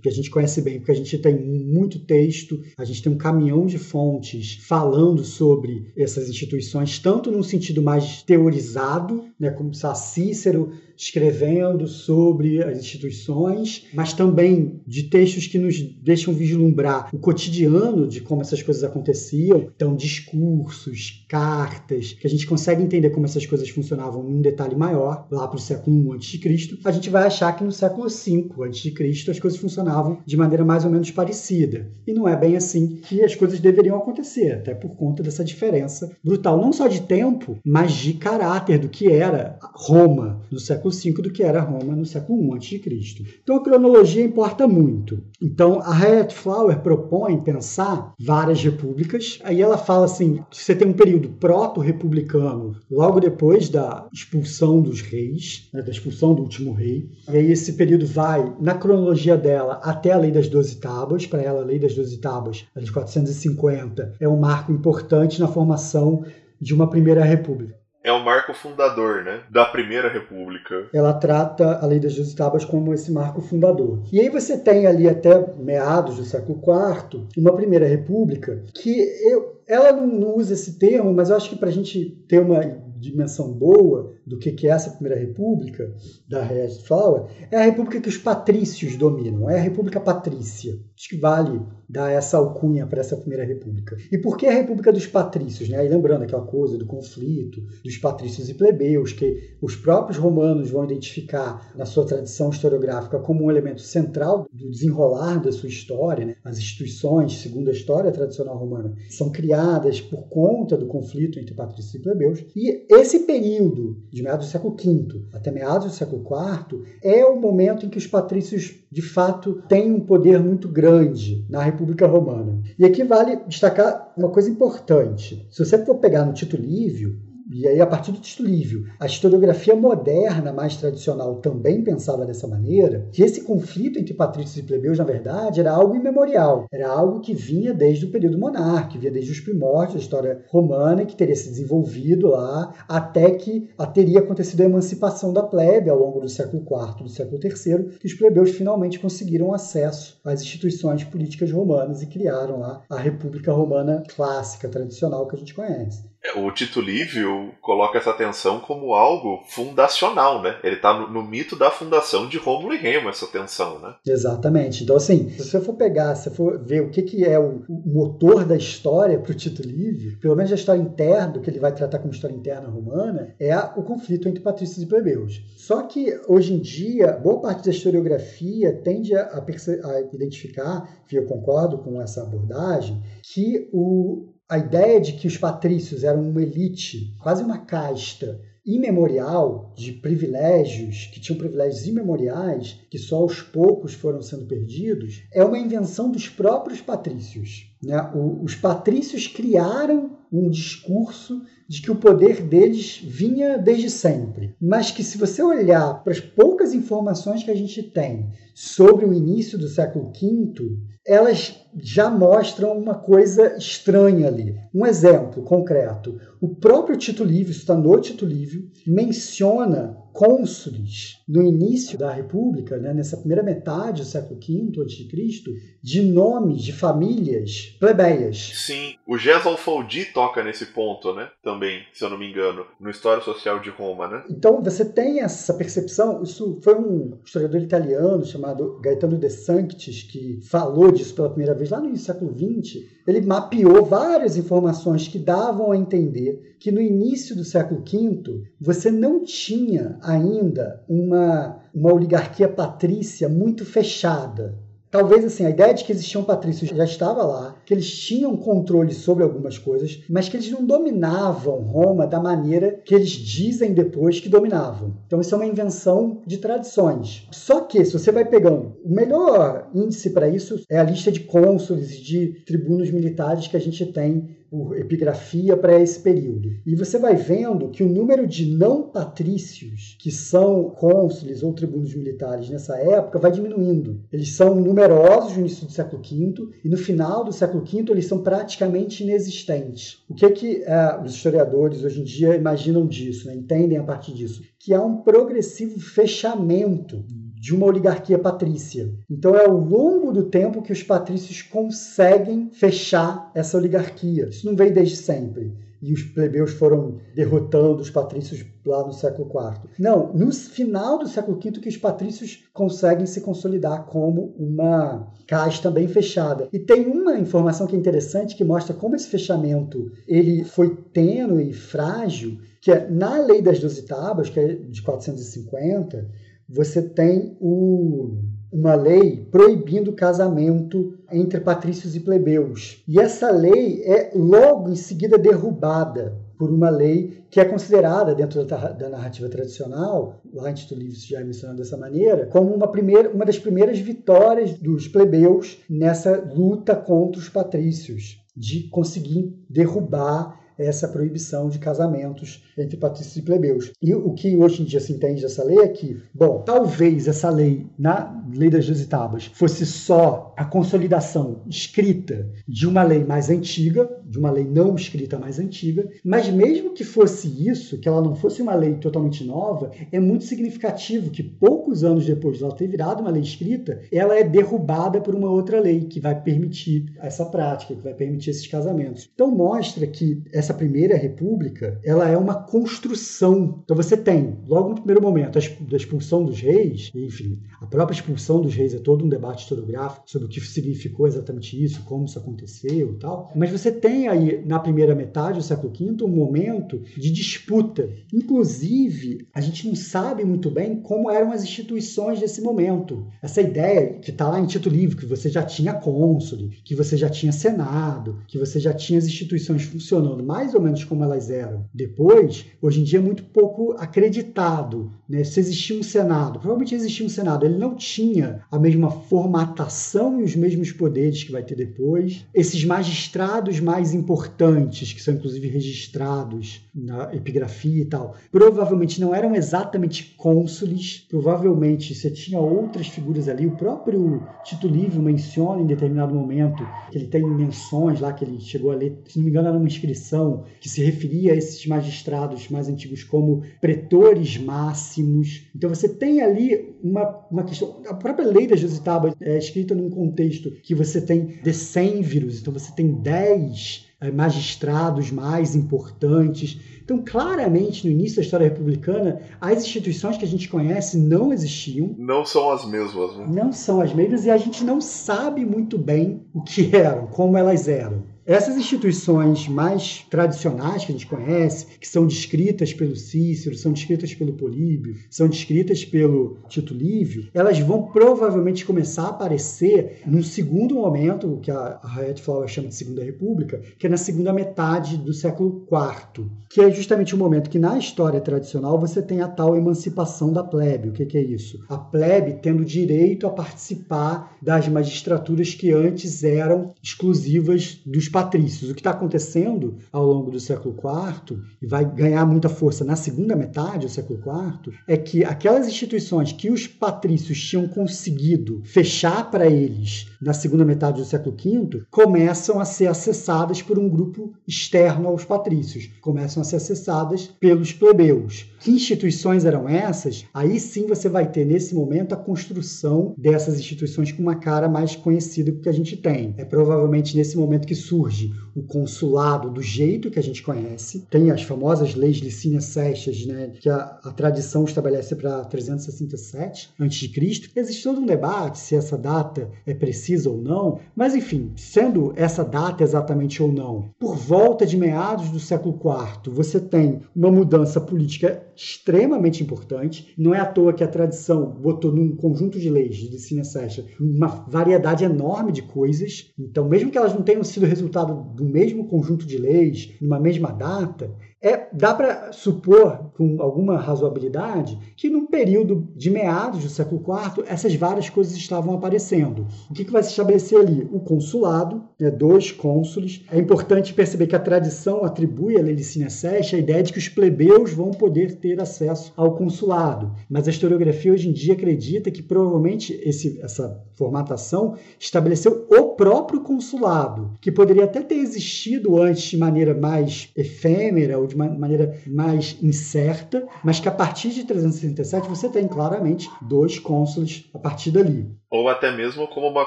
que a gente conhece bem porque a gente tem muito texto, a gente tem um caminhão de fontes falando sobre essas instituições, tanto num sentido mais teorizado, né, como Cícero escrevendo sobre as instituições, mas também de textos que nos deixam vislumbrar o cotidiano de como essas coisas aconteciam. Então, discursos, cartas, que a gente consegue entender como essas coisas funcionavam num detalhe maior, lá para o século I a.C., a gente vai achar que no século V a.C. as coisas funcionavam de maneira mais ou menos parecida. E não é bem assim que as coisas deveriam acontecer, até por conta dessa diferença brutal, não só de tempo, mas de caráter do que era Roma no século século V do que era Roma no século I a.C. Então a cronologia importa muito. Então a Harriet Flower propõe pensar várias repúblicas. Aí ela fala assim: você tem um período proto-republicano, logo depois da expulsão dos reis, né, da expulsão do último rei. E aí esse período vai, na cronologia dela, até a Lei das Doze Tábuas. Para ela, a Lei das Doze Tábuas, a de 450, é um marco importante na formação de uma primeira república. É o marco fundador, né? Da Primeira República. Ela trata a Lei das Doze Tábuas como esse marco fundador. E aí você tem ali até meados do século IV uma Primeira República que eu, ela não usa esse termo, mas eu acho que para a gente ter uma dimensão boa do que é essa Primeira República, da Regis Flower, é a república que os patrícios dominam, é a República Patrícia. Acho que vale dar essa alcunha para essa Primeira República. E por que a República dos Patrícios? Né? E lembrando aquela coisa do conflito dos patrícios e plebeus, que os próprios romanos vão identificar na sua tradição historiográfica como um elemento central do desenrolar da sua história. Né? As instituições, segundo a história tradicional romana, são criadas por conta do conflito entre patrícios e plebeus. E esse período, de meados do século V até meados do século IV, é o momento em que os patrícios, de fato, têm um poder muito grande na República Romana. E aqui vale destacar uma coisa importante. Se você for pegar no Tito Livio, e aí, a partir do Tito Livio, a historiografia moderna, mais tradicional, também pensava dessa maneira, que esse conflito entre patrícios e plebeus, na verdade, era algo imemorial. Era algo que vinha desde o período monárquico, vinha desde os primórdios da história romana, que teria se desenvolvido lá, até que teria acontecido a emancipação da plebe ao longo do século IV, do século III, que os plebeus finalmente conseguiram acesso às instituições políticas romanas e criaram lá a República Romana clássica, tradicional, que a gente conhece. O Tito Livio coloca essa tensão como algo fundacional, né? Ele está no, no, mito da fundação de Rômulo e Remo, essa tensão, né? Exatamente. Então, assim, se você for pegar, se for ver o que, que é o, o motor da história para o Tito Livio, pelo menos a história interna, que ele vai tratar como história interna romana, é o conflito entre patrícios e plebeus. Só que, hoje em dia, boa parte da historiografia tende a, a, a identificar, e eu concordo com essa abordagem, que o, a ideia de que os patrícios eram uma elite, quase uma casta imemorial de privilégios, que tinham privilégios imemoriais, que só aos poucos foram sendo perdidos, é uma invenção dos próprios patrícios. Né? os patrícios criaram um discurso de que o poder deles vinha desde sempre, mas que se você olhar para as poucas informações que a gente tem sobre o início do século V, elas já mostram uma coisa estranha ali. Um exemplo concreto: o próprio Tito Livio, está no Tito Livio, menciona cônsules no início da República, né, nessa primeira metade do século V a.C., de nomes de famílias plebeias. Sim, o Gesal Foldi toca nesse ponto, né? Também, se eu não me engano, no História Social de Roma, né? Então você tem essa percepção. Isso foi um historiador italiano chamado Gaetano De Sanctis que falou disso pela primeira vez lá no início do século XX ele mapeou várias informações que davam a entender que no início do século V você não tinha ainda uma, uma oligarquia patrícia muito fechada. Talvez assim, a ideia de que existiam patrícios já estava lá, que eles tinham controle sobre algumas coisas, mas que eles não dominavam Roma da maneira que eles dizem depois que dominavam. Então isso é uma invenção de tradições. Só que se você vai pegando, o melhor índice para isso é a lista de cônsules e de tribunos militares que a gente tem por epigrafia para esse período. E você vai vendo que o número de não patrícios, que são cônsules ou tribunos militares nessa época, vai diminuindo. Eles são numerosos no início do século V e no final do século V eles são praticamente inexistentes. O que é que os historiadores hoje em dia imaginam disso, né? entendem a partir disso? Que há um progressivo fechamento de uma oligarquia patrícia. Então é ao longo do tempo que os patrícios conseguem fechar essa oligarquia. Isso não veio desde sempre. E os plebeus foram derrotando os patrícios lá no século IV. Não, no final do século V que os patrícios conseguem se consolidar como uma casta bem fechada. E tem uma informação que é interessante que mostra como esse fechamento ele foi tênue e frágil, que é na Lei das Doze Tábuas, que é de 450, você tem o, uma lei proibindo casamento entre patrícios e plebeus. E essa lei é logo em seguida derrubada por uma lei que é considerada, dentro da, da narrativa tradicional, lá em Tito Livre já é mencionado dessa maneira, como uma, primeira, uma das primeiras vitórias dos plebeus nessa luta contra os patrícios, de conseguir derrubar essa proibição de casamentos entre patrícios e plebeus. E o que hoje em dia se entende dessa lei é que, bom, talvez essa lei, na lei das doze tábuas, fosse só a consolidação escrita de uma lei mais antiga, de uma lei não escrita mais antiga, mas mesmo que fosse isso, que ela não fosse uma lei totalmente nova, é muito significativo que poucos anos depois de ela ter virado uma lei escrita, ela é derrubada por uma outra lei que vai permitir essa prática, que vai permitir esses casamentos. Então mostra que essa primeira república, ela é uma construção. Então você tem, logo no primeiro momento, a expulsão dos reis, enfim, a própria expulsão dos reis é todo um debate historiográfico sobre o que significou exatamente isso, como isso aconteceu e tal. Mas você tem aí, na primeira metade do século V, um momento de disputa. Inclusive, a gente não sabe muito bem como eram as instituições desse momento. Essa ideia que está lá em Tito Livre, que você já tinha cônsule, que você já tinha senado, que você já tinha as instituições funcionando mais ou menos como elas eram depois, hoje em dia é muito pouco acreditado. Né? Se existia um senado, provavelmente existia um senado, ele não tinha a mesma formatação e os mesmos poderes que vai ter depois. Esses magistrados mais importantes, que são inclusive registrados na epigrafia e tal, provavelmente não eram exatamente cônsules, provavelmente você tinha outras figuras ali. O próprio Tito Livio menciona em determinado momento que ele tem menções lá que ele chegou a ler, se não me engano, era uma inscrição que se referia a esses magistrados mais antigos como pretores máximos. Então você tem ali uma, uma questão. A própria lei da Jositaba é escrita num contexto que você tem decênviros, então você tem dez é, magistrados mais importantes. Então, claramente, no início da história republicana, as instituições que a gente conhece não existiam. Não são as mesmas, né? Não são as mesmas e a gente não sabe muito bem o que eram, como elas eram. Essas instituições mais tradicionais que a gente conhece, que são descritas pelo Cícero, são descritas pelo Políbio, são descritas pelo Tito Lívio, elas vão provavelmente começar a aparecer num segundo momento, o que a Hayat Flower chama de Segunda República, que é na segunda metade do século IV, que é justamente o momento que na história tradicional você tem a tal emancipação da plebe. O que, que é isso? A plebe tendo direito a participar das magistraturas que antes eram exclusivas dos patrícios. O que está acontecendo ao longo do século IV, e vai ganhar muita força na segunda metade do século IV, é que aquelas instituições que os patrícios tinham conseguido fechar para eles na segunda metade do século V começam a ser acessadas por um grupo externo aos patrícios, começam a ser acessadas pelos plebeus. Que instituições eram essas? Aí sim você vai ter nesse momento a construção dessas instituições com uma cara mais conhecida que a gente tem. É provavelmente nesse momento que surge surge o consulado do jeito que a gente conhece. Tem as famosas leis licínias sextas, né, que a, a tradição estabelece para 367 a.C. Existe todo um debate se essa data é precisa ou não, mas enfim, sendo essa data exatamente ou não, por volta de meados do século IV, você tem uma mudança política extremamente importante. Não é à toa que a tradição botou num conjunto de leis de licínia sexta uma variedade enorme de coisas. Então, mesmo que elas não tenham sido resultado resultado do mesmo conjunto de leis, numa mesma data, é, dá para supor, com alguma razoabilidade, que num período de meados do século IV, essas várias coisas estavam aparecendo. O que, que vai se estabelecer ali? O consulado, né, dois cônsules. É importante perceber que a tradição atribui à lei Licínia Seste a ideia de que os plebeus vão poder ter acesso ao consulado. Mas a historiografia hoje em dia acredita que provavelmente esse, essa formatação estabeleceu o próprio consulado, que poderia até ter existido antes de maneira mais efêmera ou de uma maneira mais incerta, mas que a partir de 367 você tem claramente dois cônsules a partir dali. Ou até mesmo como uma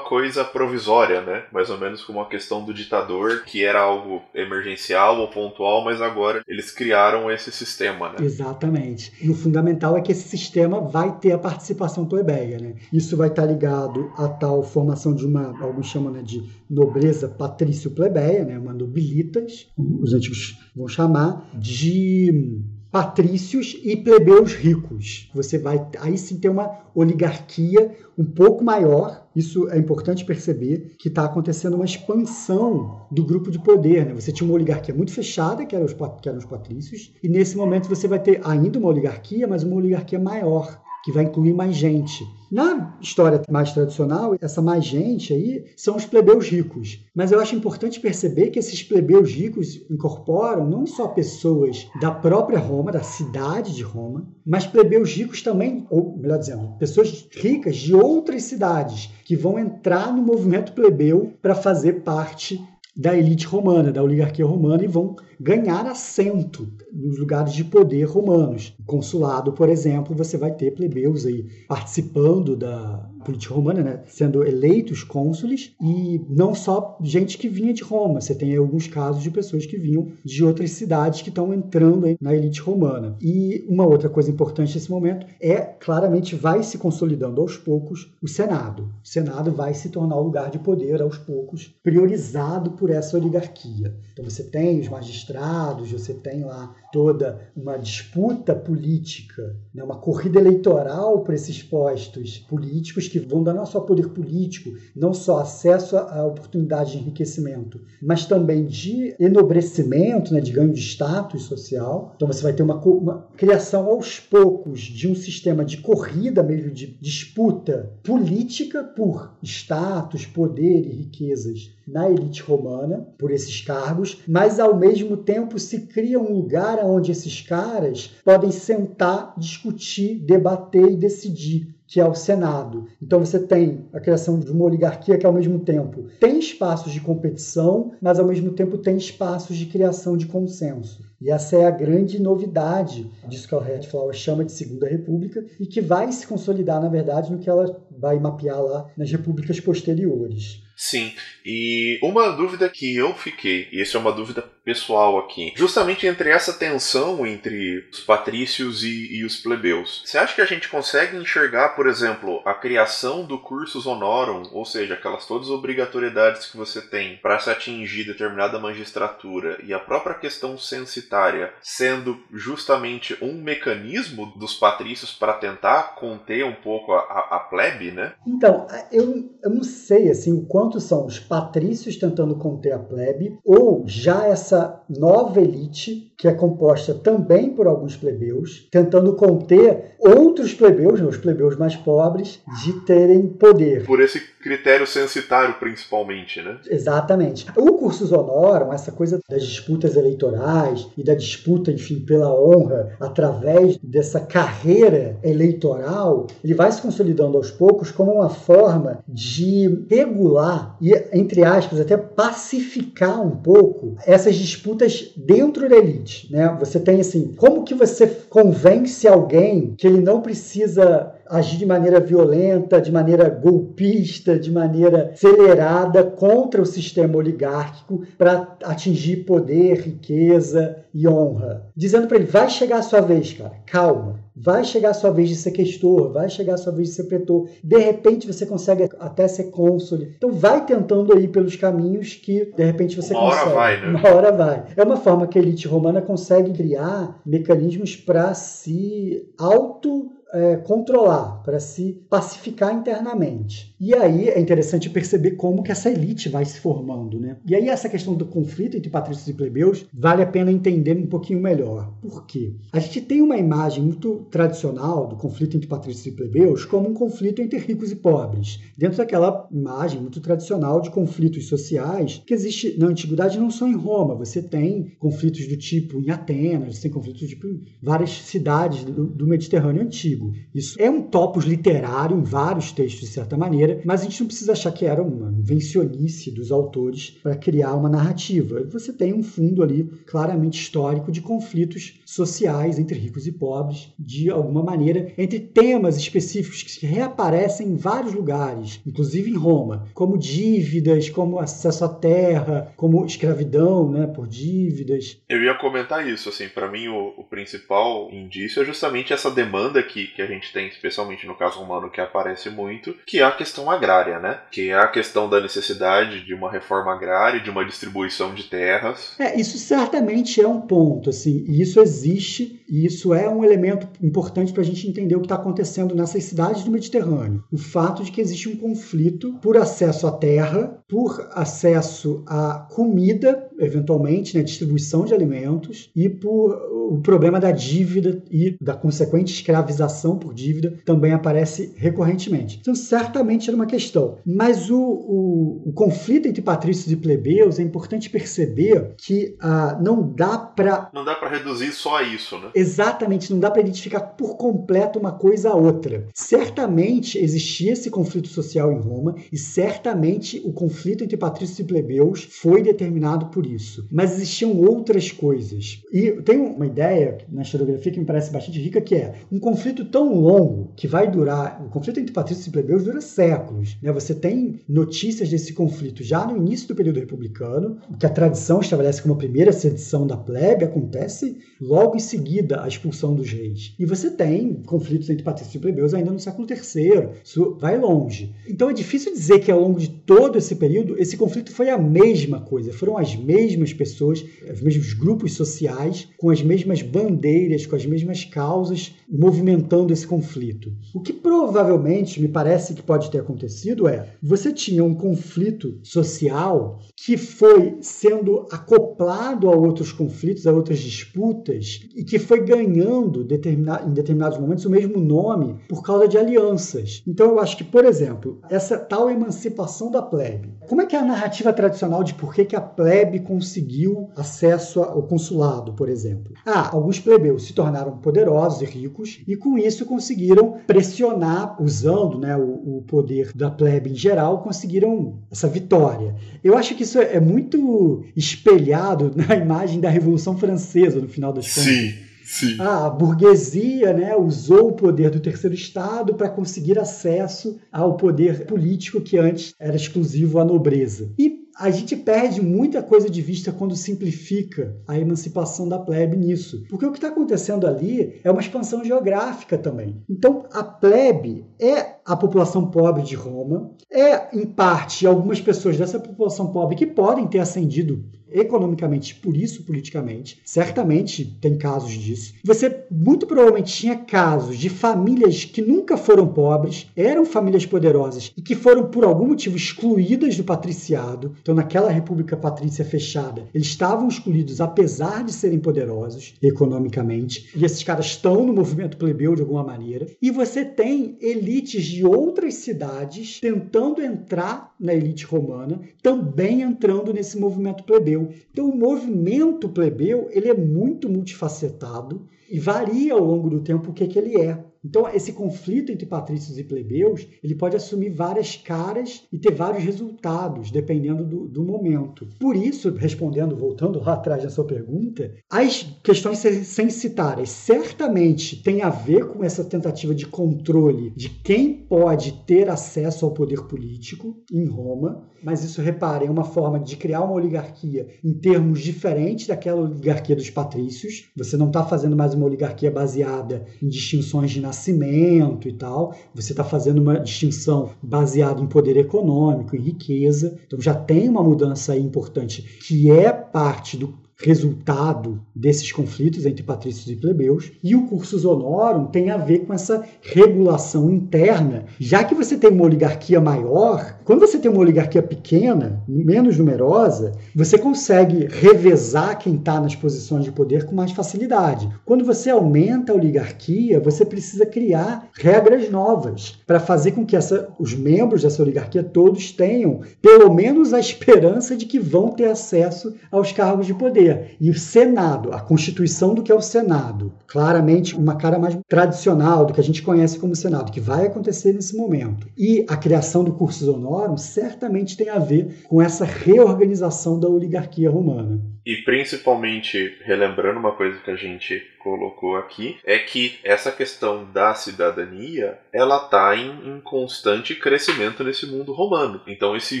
coisa provisória, né? Mais ou menos como uma questão do ditador, que era algo emergencial ou pontual, mas agora eles criaram esse sistema, né? Exatamente. E o fundamental é que esse sistema vai ter a participação plebeia, né? Isso vai estar ligado à tal formação de uma, alguns chamam né, de nobreza patrício-plebeia, né? Uma nobilitas, os antigos vão chamar, de patrícios e plebeus ricos. Você vai aí sim ter uma oligarquia um pouco maior. Isso é importante perceber que está acontecendo uma expansão do grupo de poder. Né? Você tinha uma oligarquia muito fechada, que, era os, que eram os patrícios, e nesse momento você vai ter ainda uma oligarquia, mas uma oligarquia maior que vai incluir mais gente. Na história mais tradicional, essa mais gente aí são os plebeus ricos. Mas eu acho importante perceber que esses plebeus ricos incorporam não só pessoas da própria Roma, da cidade de Roma, mas plebeus ricos também, ou melhor dizendo, pessoas ricas de outras cidades que vão entrar no movimento plebeu para fazer parte da elite romana, da oligarquia romana, e vão ganhar assento nos lugares de poder romanos. No consulado, por exemplo, você vai ter plebeus aí participando da política romana, né, sendo eleitos cônsules, e não só gente que vinha de Roma, você tem alguns casos de pessoas que vinham de outras cidades que estão entrando na elite romana. E uma outra coisa importante nesse momento é, claramente, vai se consolidando aos poucos o Senado. O Senado vai se tornar o lugar de poder aos poucos, priorizado por essa oligarquia. Então você tem os magistrados, você tem lá toda uma disputa política, né, uma corrida eleitoral para esses postos políticos que vão dar não só poder político, não só acesso a oportunidades de enriquecimento, mas também de enobrecimento, né, de ganho de status social. Então você vai ter uma, uma criação aos poucos de um sistema de corrida mesmo, de disputa política por status, poder e riquezas na elite romana por esses cargos, mas ao mesmo tempo se cria um lugar onde esses caras podem sentar, discutir, debater e decidir que é o Senado. Então você tem a criação de uma oligarquia que ao mesmo tempo tem espaços de competição, mas ao mesmo tempo tem espaços de criação de consenso. E essa é a grande novidade disso que o Red Flower chama de Segunda República e que vai se consolidar, na verdade, no que ela vai mapear lá nas repúblicas posteriores. Sim, e uma dúvida que eu fiquei, e isso é uma dúvida pessoal aqui, justamente entre essa tensão entre os patrícios e, e, os plebeus. Você acha que a gente consegue enxergar, por exemplo, a criação do cursus honorum, ou seja, aquelas todas as obrigatoriedades que você tem para se atingir determinada magistratura e a própria questão censitária sendo justamente um mecanismo dos patrícios para tentar conter um pouco a, a, a plebe, né? Então, eu, eu não sei assim o quanto são os patrícios tentando conter a plebe ou já essa nova elite que é composta também por alguns plebeus, tentando conter outros plebeus, né, os plebeus mais pobres, de terem poder. Por esse critério censitário, principalmente, né? Exatamente. O cursus honorum, essa coisa das disputas eleitorais e da disputa, enfim, pela honra através dessa carreira eleitoral, ele vai se consolidando aos poucos como uma forma de regular e, entre aspas, até pacificar um pouco essas disputas dentro da elite né? Você tem assim, como que você convence alguém que ele não precisa agir de maneira violenta, de maneira golpista, de maneira acelerada contra o sistema oligárquico para atingir poder, riqueza e honra. Dizendo para ele: vai chegar a sua vez, cara, calma. Vai chegar a sua vez de ser questor, vai chegar a sua vez de ser pretor. De repente você consegue até ser cônsul. Então vai tentando aí pelos caminhos que de repente você uma consegue. Uma hora vai, né? Uma hora vai. É uma forma que a elite romana consegue criar mecanismos para se auto é, controlar, para se pacificar internamente. E aí é interessante perceber como que essa elite vai se formando, né? E aí essa questão do conflito entre patrícios e plebeus vale a pena entender um pouquinho melhor. Por quê? A gente tem uma imagem muito tradicional do conflito entre patrícios e plebeus como um conflito entre ricos e pobres. Dentro daquela imagem muito tradicional de conflitos sociais que existe na antiguidade não só em Roma, você tem conflitos do tipo em Atenas, você tem conflitos do tipo várias cidades do, do Mediterrâneo antigo. Isso é um topos literário em vários textos, de certa maneira, mas a gente não precisa achar que era uma invencionice dos autores para criar uma narrativa. Você tem um fundo ali claramente histórico de conflitos sociais entre ricos e pobres, de alguma maneira, entre temas específicos que reaparecem em vários lugares, inclusive em Roma, como dívidas, como acesso à terra, como escravidão, né, por dívidas. Eu ia comentar isso, assim, para mim o, o principal indício é justamente essa demanda que que a gente tem, especialmente no caso romano, que aparece muito, que é a questão agrária, né? Que é a questão da necessidade de uma reforma agrária, de uma distribuição de terras. É, isso certamente é um ponto, assim, e isso existe E isso é um elemento importante para a gente entender o que está acontecendo nessas cidades do Mediterrâneo. O fato de que existe um conflito por acesso à terra, por acesso à comida, eventualmente, né, distribuição de alimentos, e por o problema da dívida e da consequente escravização por dívida também aparece recorrentemente. Então, certamente era uma questão. Mas o, o, o conflito entre patrícios e plebeus é importante perceber que ah, não dá para. Não dá para reduzir só a isso, né? Exatamente, não dá para identificar por completo uma coisa a outra. Certamente existia esse conflito social em Roma e certamente o conflito entre patrícios e plebeus foi determinado por isso. Mas existiam outras coisas. E tem uma ideia na historiografia que me parece bastante rica que é um conflito tão longo que vai durar. O conflito entre patrícios e plebeus dura séculos. Né? Você tem notícias desse conflito já no início do período republicano, que a tradição estabelece como a primeira sedição da plebe acontece logo em seguida a expulsão dos reis. E você tem conflitos entre patrícios e plebeus ainda no século III. Isso vai longe. Então é difícil dizer que ao longo de todo esse período esse conflito foi a mesma coisa. Foram as mesmas pessoas, os mesmos grupos sociais, com as mesmas bandeiras, com as mesmas causas, movimentando esse conflito. O que provavelmente me parece que pode ter acontecido é você tinha um conflito social que foi sendo acoplado a outros conflitos, a outras disputas, e que foi ganhando em determinados momentos o mesmo nome por causa de alianças. Então eu acho que, por exemplo, essa tal emancipação da plebe. Como é que é a narrativa tradicional de por que, que a plebe conseguiu acesso ao consulado, por exemplo? Ah, alguns plebeus se tornaram poderosos e ricos e com isso conseguiram pressionar, usando né, o, o poder da plebe em geral, conseguiram essa vitória. Eu acho que isso é muito espelhado na imagem da Revolução Francesa, no final das contas. Sim. Sim. Ah, a burguesia né, usou o poder do terceiro Estado para conseguir acesso ao poder político que antes era exclusivo à nobreza. E a gente perde muita coisa de vista quando simplifica a emancipação da plebe nisso. Porque o que está acontecendo ali é uma expansão geográfica também. Então, a plebe é a população pobre de Roma, é, em parte, algumas pessoas dessa população pobre que podem ter ascendido economicamente, por isso politicamente. Certamente tem casos disso. Você muito provavelmente tinha casos de famílias que nunca foram pobres, eram famílias poderosas e que foram por algum motivo excluídas do patriciado. Então, naquela república patrícia fechada, eles estavam excluídos apesar de serem poderosos economicamente. E esses caras estão no movimento plebeu de alguma maneira. E você tem elites de outras cidades tentando entrar na elite romana, também entrando nesse movimento plebeu plebeu. Então, o movimento plebeu ele é muito multifacetado e varia ao longo do tempo o que, que ele é. Então, esse conflito entre patrícios e plebeus, ele pode assumir várias caras e ter vários resultados, dependendo do, do momento. Por isso, respondendo, voltando lá atrás da sua pergunta, as questões censitárias certamente têm a ver com essa tentativa de controle de quem pode ter acesso ao poder político em Roma, mas isso, reparem, é uma forma de criar uma oligarquia em termos diferentes daquela oligarquia dos patrícios. Você não está fazendo mais uma oligarquia baseada em distinções de nascimento e tal. Você está fazendo uma distinção baseada em poder econômico, em riqueza. Então já tem uma mudança aí importante que é parte do resultado desses conflitos entre patrícios e plebeus. E o cursus honorum tem a ver com essa regulação interna. Já que você tem uma oligarquia maior, quando você tem uma oligarquia pequena, menos numerosa, você consegue revezar quem está nas posições de poder com mais facilidade. Quando você aumenta a oligarquia, você precisa criar regras novas para fazer com que essa, os membros dessa oligarquia todos tenham pelo menos a esperança de que vão ter acesso aos cargos de poder. E o Senado, a constituição do que é o Senado, claramente uma cara mais tradicional do que a gente conhece como Senado, que vai acontecer nesse momento. E a criação do cursus certamente tem a ver com essa reorganização da oligarquia romana. E principalmente, relembrando uma coisa que a gente colocou aqui, é que essa questão da cidadania, ela tá em, em constante crescimento nesse mundo romano. Então esse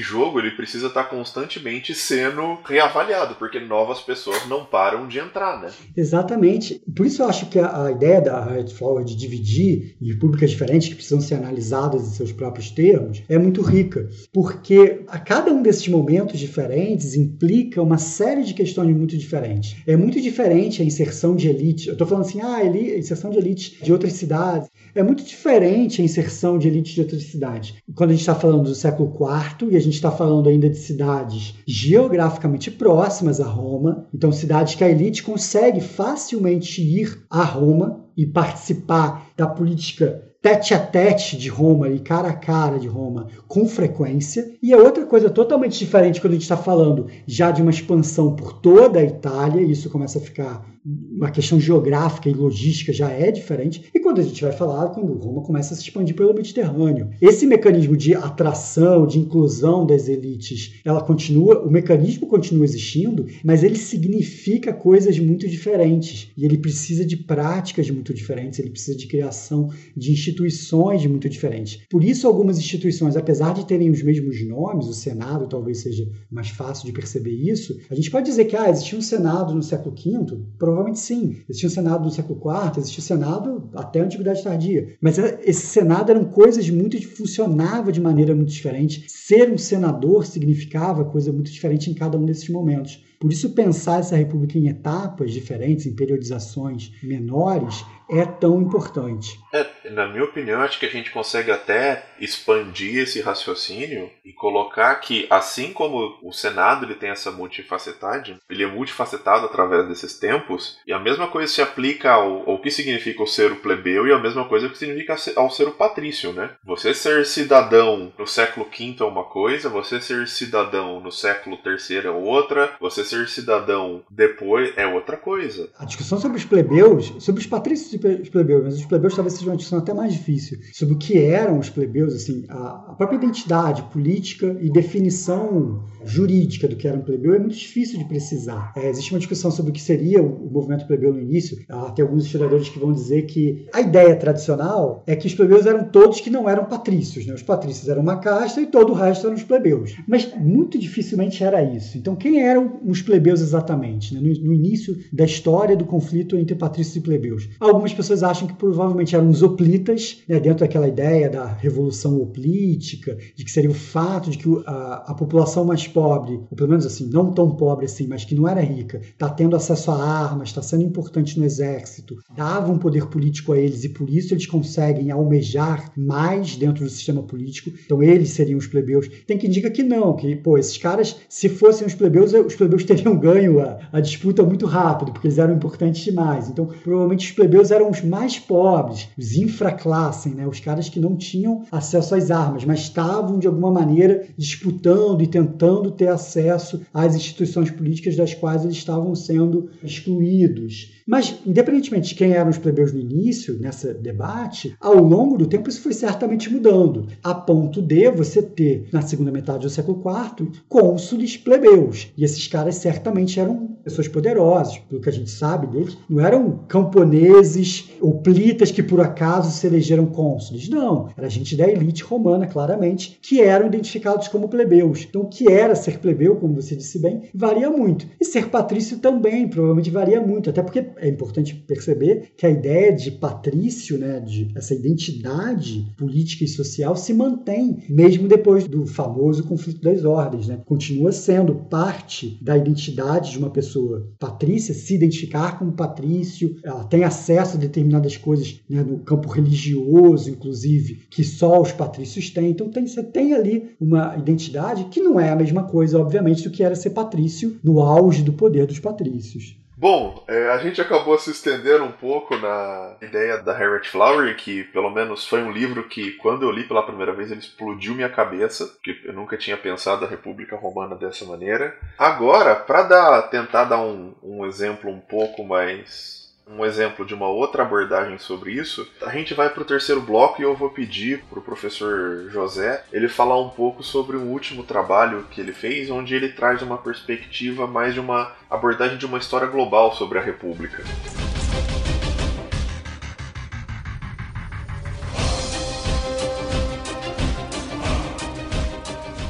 jogo, ele precisa estar tá constantemente sendo reavaliado, porque novas pessoas não param de entrar, né? Exatamente. Por isso eu acho que a, a ideia da Red Flower de dividir em repúblicas diferentes que precisam ser analisadas em seus próprios termos é muito rica. porque a cada um desses momentos diferentes implica uma série de questões muito diferentes. É muito diferente a inserção de elite. Eu estou falando assim, ah, ele, inserção de elite de outras cidades. É muito diferente a inserção de elite de outras cidades. Quando a gente está falando do século IV e a gente está falando ainda de cidades geograficamente próximas a Roma, então cidades que a elite consegue facilmente ir a Roma e participar da política tete a tete de Roma e cara a cara de Roma com frequência. E é outra coisa totalmente diferente quando a gente está falando já de uma expansão por toda a Itália, e isso começa a ficar uma questão geográfica e logística já é diferente. E quando a gente vai falar, quando Roma começa a se expandir pelo Mediterrâneo. Esse mecanismo de atração, de inclusão das elites, ela continua, o mecanismo continua existindo, mas ele significa coisas muito diferentes. E ele precisa de práticas muito diferentes, ele precisa de criação de instituições muito diferentes. Por isso, algumas instituições, apesar de terem os mesmos nomes, o Senado talvez seja mais fácil de perceber isso, a gente pode dizer que ah, existia um Senado no século V, Provavelmente sim. Existia o Senado no século IV, existia o Senado até a Antiguidade Tardia. Mas esse Senado eram coisas muito. funcionava de maneira muito diferente. Ser um senador significava coisa muito diferente em cada um desses momentos. Por isso, pensar essa república em etapas diferentes, em periodizações menores, é tão importante. É, na minha opinião, acho que a gente consegue até expandir esse raciocínio e colocar que, assim como o Senado ele tem essa multifacetade, ele é multifacetado através desses tempos, e a mesma coisa se aplica ao, ao que significa o ser o plebeu e a mesma coisa que significa ao ser o patrício, né? Você ser cidadão no século V é uma coisa, você ser cidadão no século III é outra, você ser cidadão depois é outra coisa. A discussão sobre os plebeus, sobre os patrícios os plebeus, mas os plebeus talvez seja uma discussão até mais difícil, sobre o que eram os plebeus, assim, a própria identidade política e definição jurídica do que era um plebeu é muito difícil de precisar. É, existe uma discussão sobre o que seria o, movimento plebeu no início. Ah, tem alguns historiadores que vão dizer que a ideia tradicional é que os plebeus eram todos que não eram patrícios. Né? Os patrícios eram uma casta e todo o resto eram os plebeus. Mas muito dificilmente era isso. Então, quem eram os plebeus exatamente? Né? No, no, início da história do conflito entre patrícios e plebeus. Algumas pessoas acham que provavelmente eram os hoplitas, né? dentro daquela ideia da revolução hoplítica, de que seria o fato de que a, a população mais pobre, ou pelo menos assim, não tão pobre assim, mas que não era rica, está tendo acesso a armas, está sendo importante no exército, dava um poder político a eles e por isso eles conseguem almejar mais dentro do sistema político. Então eles seriam os plebeus. Tem que indicar que não, que pô, esses caras, se fossem os plebeus, os plebeus teriam ganho a, a disputa muito rápido, porque eles eram importantes demais. Então provavelmente os plebeus eram os mais pobres, os infraclassem, né? os caras que não tinham acesso às armas, mas estavam de alguma maneira disputando e tentando buscando ter acesso às instituições políticas das quais eles estavam sendo excluídos. Mas, independentemente de quem eram os plebeus no início, nesse debate, ao longo do tempo isso foi certamente mudando, a ponto de você ter, na segunda metade do século IV, cônsules plebeus. E esses caras certamente eram pessoas poderosas, pelo que a gente sabe deles. Não eram camponeses ou plitas que por acaso se elegeram cônsules. Não, era gente da elite romana, claramente, que eram identificados como plebeus. Então, o que era ser plebeu, como você disse bem, varia muito. E ser patrício também, provavelmente varia muito, até porque é importante perceber que a ideia de patrício, né, de essa identidade política e social se mantém mesmo depois do famoso conflito das ordens, né? Continua sendo parte da identidade de uma pessoa patrícia se identificar como patrício, ela tem acesso a determinadas coisas né, no campo religioso, inclusive, que só os patrícios têm. Então tem, você tem ali uma identidade que não é a mesma coisa, obviamente, do que era ser patrício no auge do poder dos patrícios. Bom, é, a gente acabou se estendendo um pouco na ideia da Harriet Flower, que pelo menos foi um livro que, quando eu li pela primeira vez, ele explodiu minha cabeça, porque eu nunca tinha pensado a República Romana dessa maneira. Agora, para tentar dar um, um exemplo um pouco mais um exemplo de uma outra abordagem sobre isso, a gente vai para o terceiro bloco e eu vou pedir para o professor José ele falar um pouco sobre um último trabalho que ele fez, onde ele traz uma perspectiva mais de uma abordagem de uma história global sobre a República.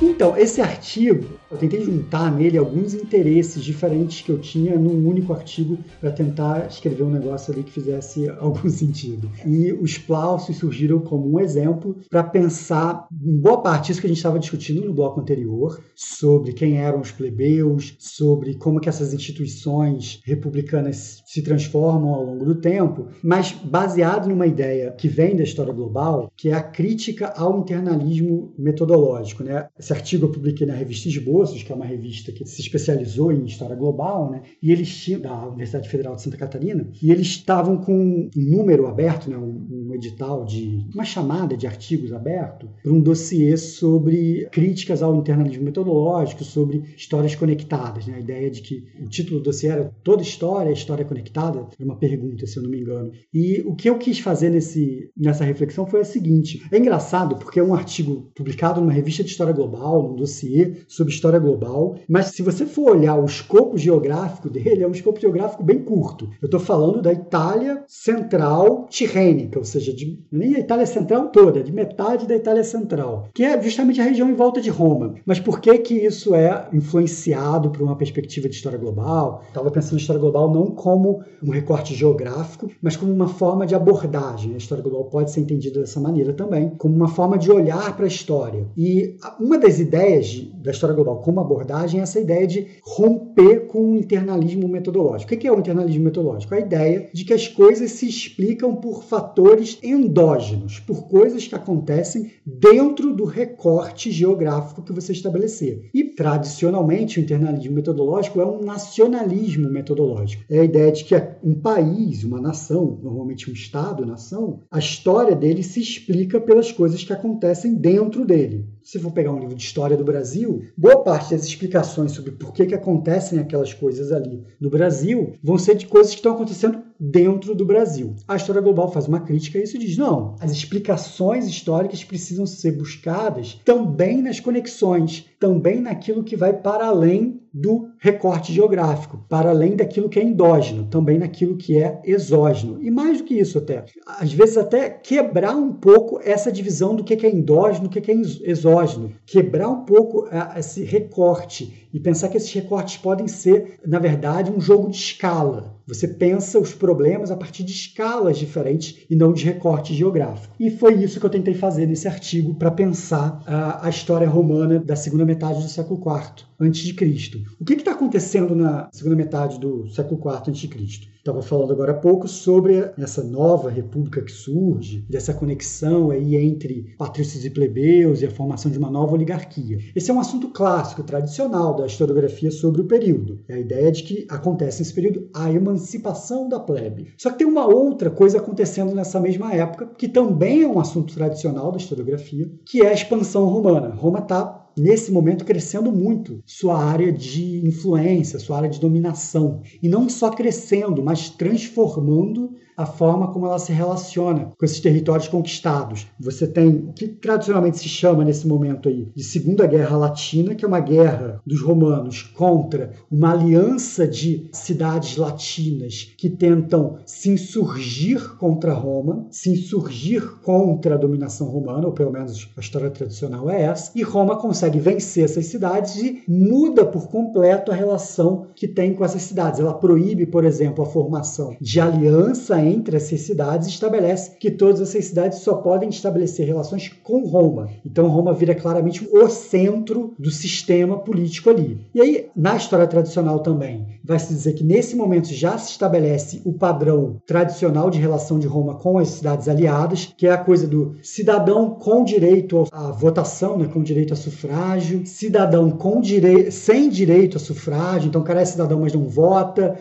Então, esse artigo Eu tentei juntar nele alguns interesses diferentes que eu tinha num único artigo para tentar escrever um negócio ali que fizesse algum sentido. E os Plaucios surgiram como um exemplo para pensar em boa parte isso que a gente estava discutindo no bloco anterior, sobre quem eram os plebeus, sobre como que essas instituições republicanas se transformam ao longo do tempo, mas baseado numa ideia que vem da história global, que é a crítica ao internalismo metodológico. Né? Esse artigo eu publiquei na revista Que é uma revista que se especializou em história global, né? e eles tinham, da Universidade Federal de Santa Catarina, e eles estavam com um número aberto, né? um, um edital de uma chamada de artigos aberto para um dossiê sobre críticas ao internalismo metodológico, sobre histórias conectadas. Né? A ideia de que o título do dossiê era Toda História, História Conectada, era uma pergunta, se eu não me engano. E o que eu quis fazer nesse, nessa reflexão foi a seguinte: é engraçado porque é um artigo publicado numa revista de história global, num dossiê sobre história global, mas se você for olhar o escopo geográfico dele, é um escopo geográfico bem curto. Eu estou falando da Itália central tirrênica, ou seja, de, nem a Itália central toda, de metade da Itália central, que é justamente a região em volta de Roma. Mas por que que isso é influenciado por uma perspectiva de história global? Estava pensando em história global não como um recorte geográfico, mas como uma forma de abordagem. A história global pode ser entendida dessa maneira também, como uma forma de olhar para a história. E uma das ideias de, da história global como abordagem essa ideia de romper com o internalismo metodológico. O que é o internalismo metodológico? A ideia de que as coisas se explicam por fatores endógenos, por coisas que acontecem dentro do recorte geográfico que você estabelecer. E, tradicionalmente, o internalismo metodológico é um nacionalismo metodológico. É a ideia de que um país, uma nação, normalmente um Estado-nação, a história dele se explica pelas coisas que acontecem dentro dele. Se for pegar um livro de história do Brasil, boa parte das explicações sobre por que, que acontecem aquelas coisas ali no Brasil vão ser de coisas que estão acontecendo dentro do Brasil. A história global faz uma crítica a isso e diz: não, as explicações históricas precisam ser buscadas também nas conexões, também naquilo que vai para além do recorte geográfico, para além daquilo que é endógeno, também naquilo que é exógeno. E mais do que isso até, às vezes até quebrar um pouco essa divisão do que é endógeno, do que é exógeno, quebrar um pouco é, esse recorte e pensar que esses recortes podem ser, na verdade, um jogo de escala. Você pensa os problemas a partir de escalas diferentes e não de recorte geográfico. E foi isso que eu tentei fazer nesse artigo para pensar a, a, história romana da segunda metade do século IV Cristo. O que está acontecendo na segunda metade do século IV Cristo? Estava falando agora há pouco sobre essa nova república que surge, dessa conexão aí entre patrícios e plebeus e a formação de uma nova oligarquia. Esse é um assunto clássico, tradicional da historiografia sobre o período. É a ideia de que acontece nesse período a emancipação da plebe. Só que tem uma outra coisa acontecendo nessa mesma época, que também é um assunto tradicional da historiografia, que é a expansão romana. Roma está nesse momento crescendo muito sua área de influência, sua área de dominação. E não só crescendo, mas transformando a forma como ela se relaciona com esses territórios conquistados. Você tem o que tradicionalmente se chama nesse momento aí de Segunda Guerra Latina, que é uma guerra dos romanos contra uma aliança de cidades latinas que tentam se insurgir contra Roma, se insurgir contra a dominação romana, ou pelo menos a história tradicional é essa, e Roma consegue vencer essas cidades e muda por completo a relação que tem com essas cidades. Ela proíbe, por exemplo, a formação de aliança entre essas cidades estabelece que todas essas cidades só podem estabelecer relações com Roma. Então Roma vira claramente o centro do sistema político ali. E aí, na história tradicional também, vai se dizer que nesse momento já se estabelece o padrão tradicional de relação de Roma com as cidades aliadas, que é a coisa do cidadão com direito à votação, né, com direito a sufrágio, cidadão com direito sem direito a sufrágio, então o cara é cidadão, mas não vota,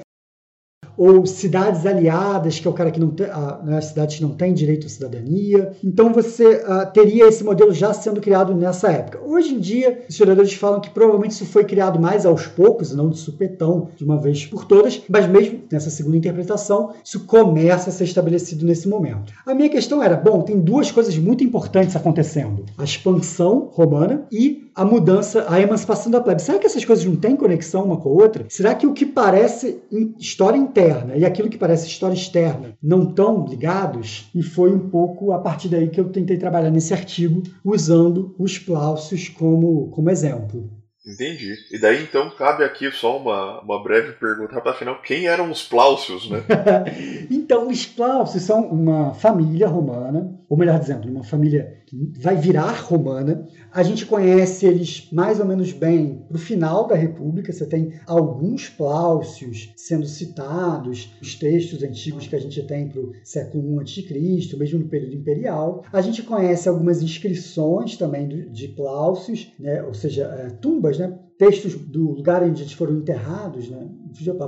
ou cidades aliadas, que é o cara que não tem, a, né, cidades que não têm direito à cidadania. Então você uh, teria esse modelo já sendo criado nessa época. Hoje em dia, os historiadores falam que provavelmente isso foi criado mais aos poucos, não de supetão, de uma vez por todas, mas mesmo nessa segunda interpretação, isso começa a ser estabelecido nesse momento. A minha questão era, bom, tem duas coisas muito importantes acontecendo: a expansão romana e a mudança, a emancipação da plebe. Será que essas coisas não têm conexão uma com a outra? Será que o que parece história interna e aquilo que parece história externa não estão ligados? E foi um pouco a partir daí que eu tentei trabalhar nesse artigo, usando os Plaucios como, como exemplo. Entendi. E daí então cabe aqui só uma, uma breve pergunta para afinal, quem eram os Plaucios, né? então, os Plaucios são uma família romana, ou melhor dizendo, uma família vai virar romana. A gente conhece eles mais ou menos bem para o final da República. Você tem alguns Plaucios sendo citados, os textos antigos que a gente tem para o século I a.C., mesmo no período imperial. A gente conhece algumas inscrições também de Plaucios, né? ou seja, é, tumbas, né? textos do lugar onde eles foram enterrados, né?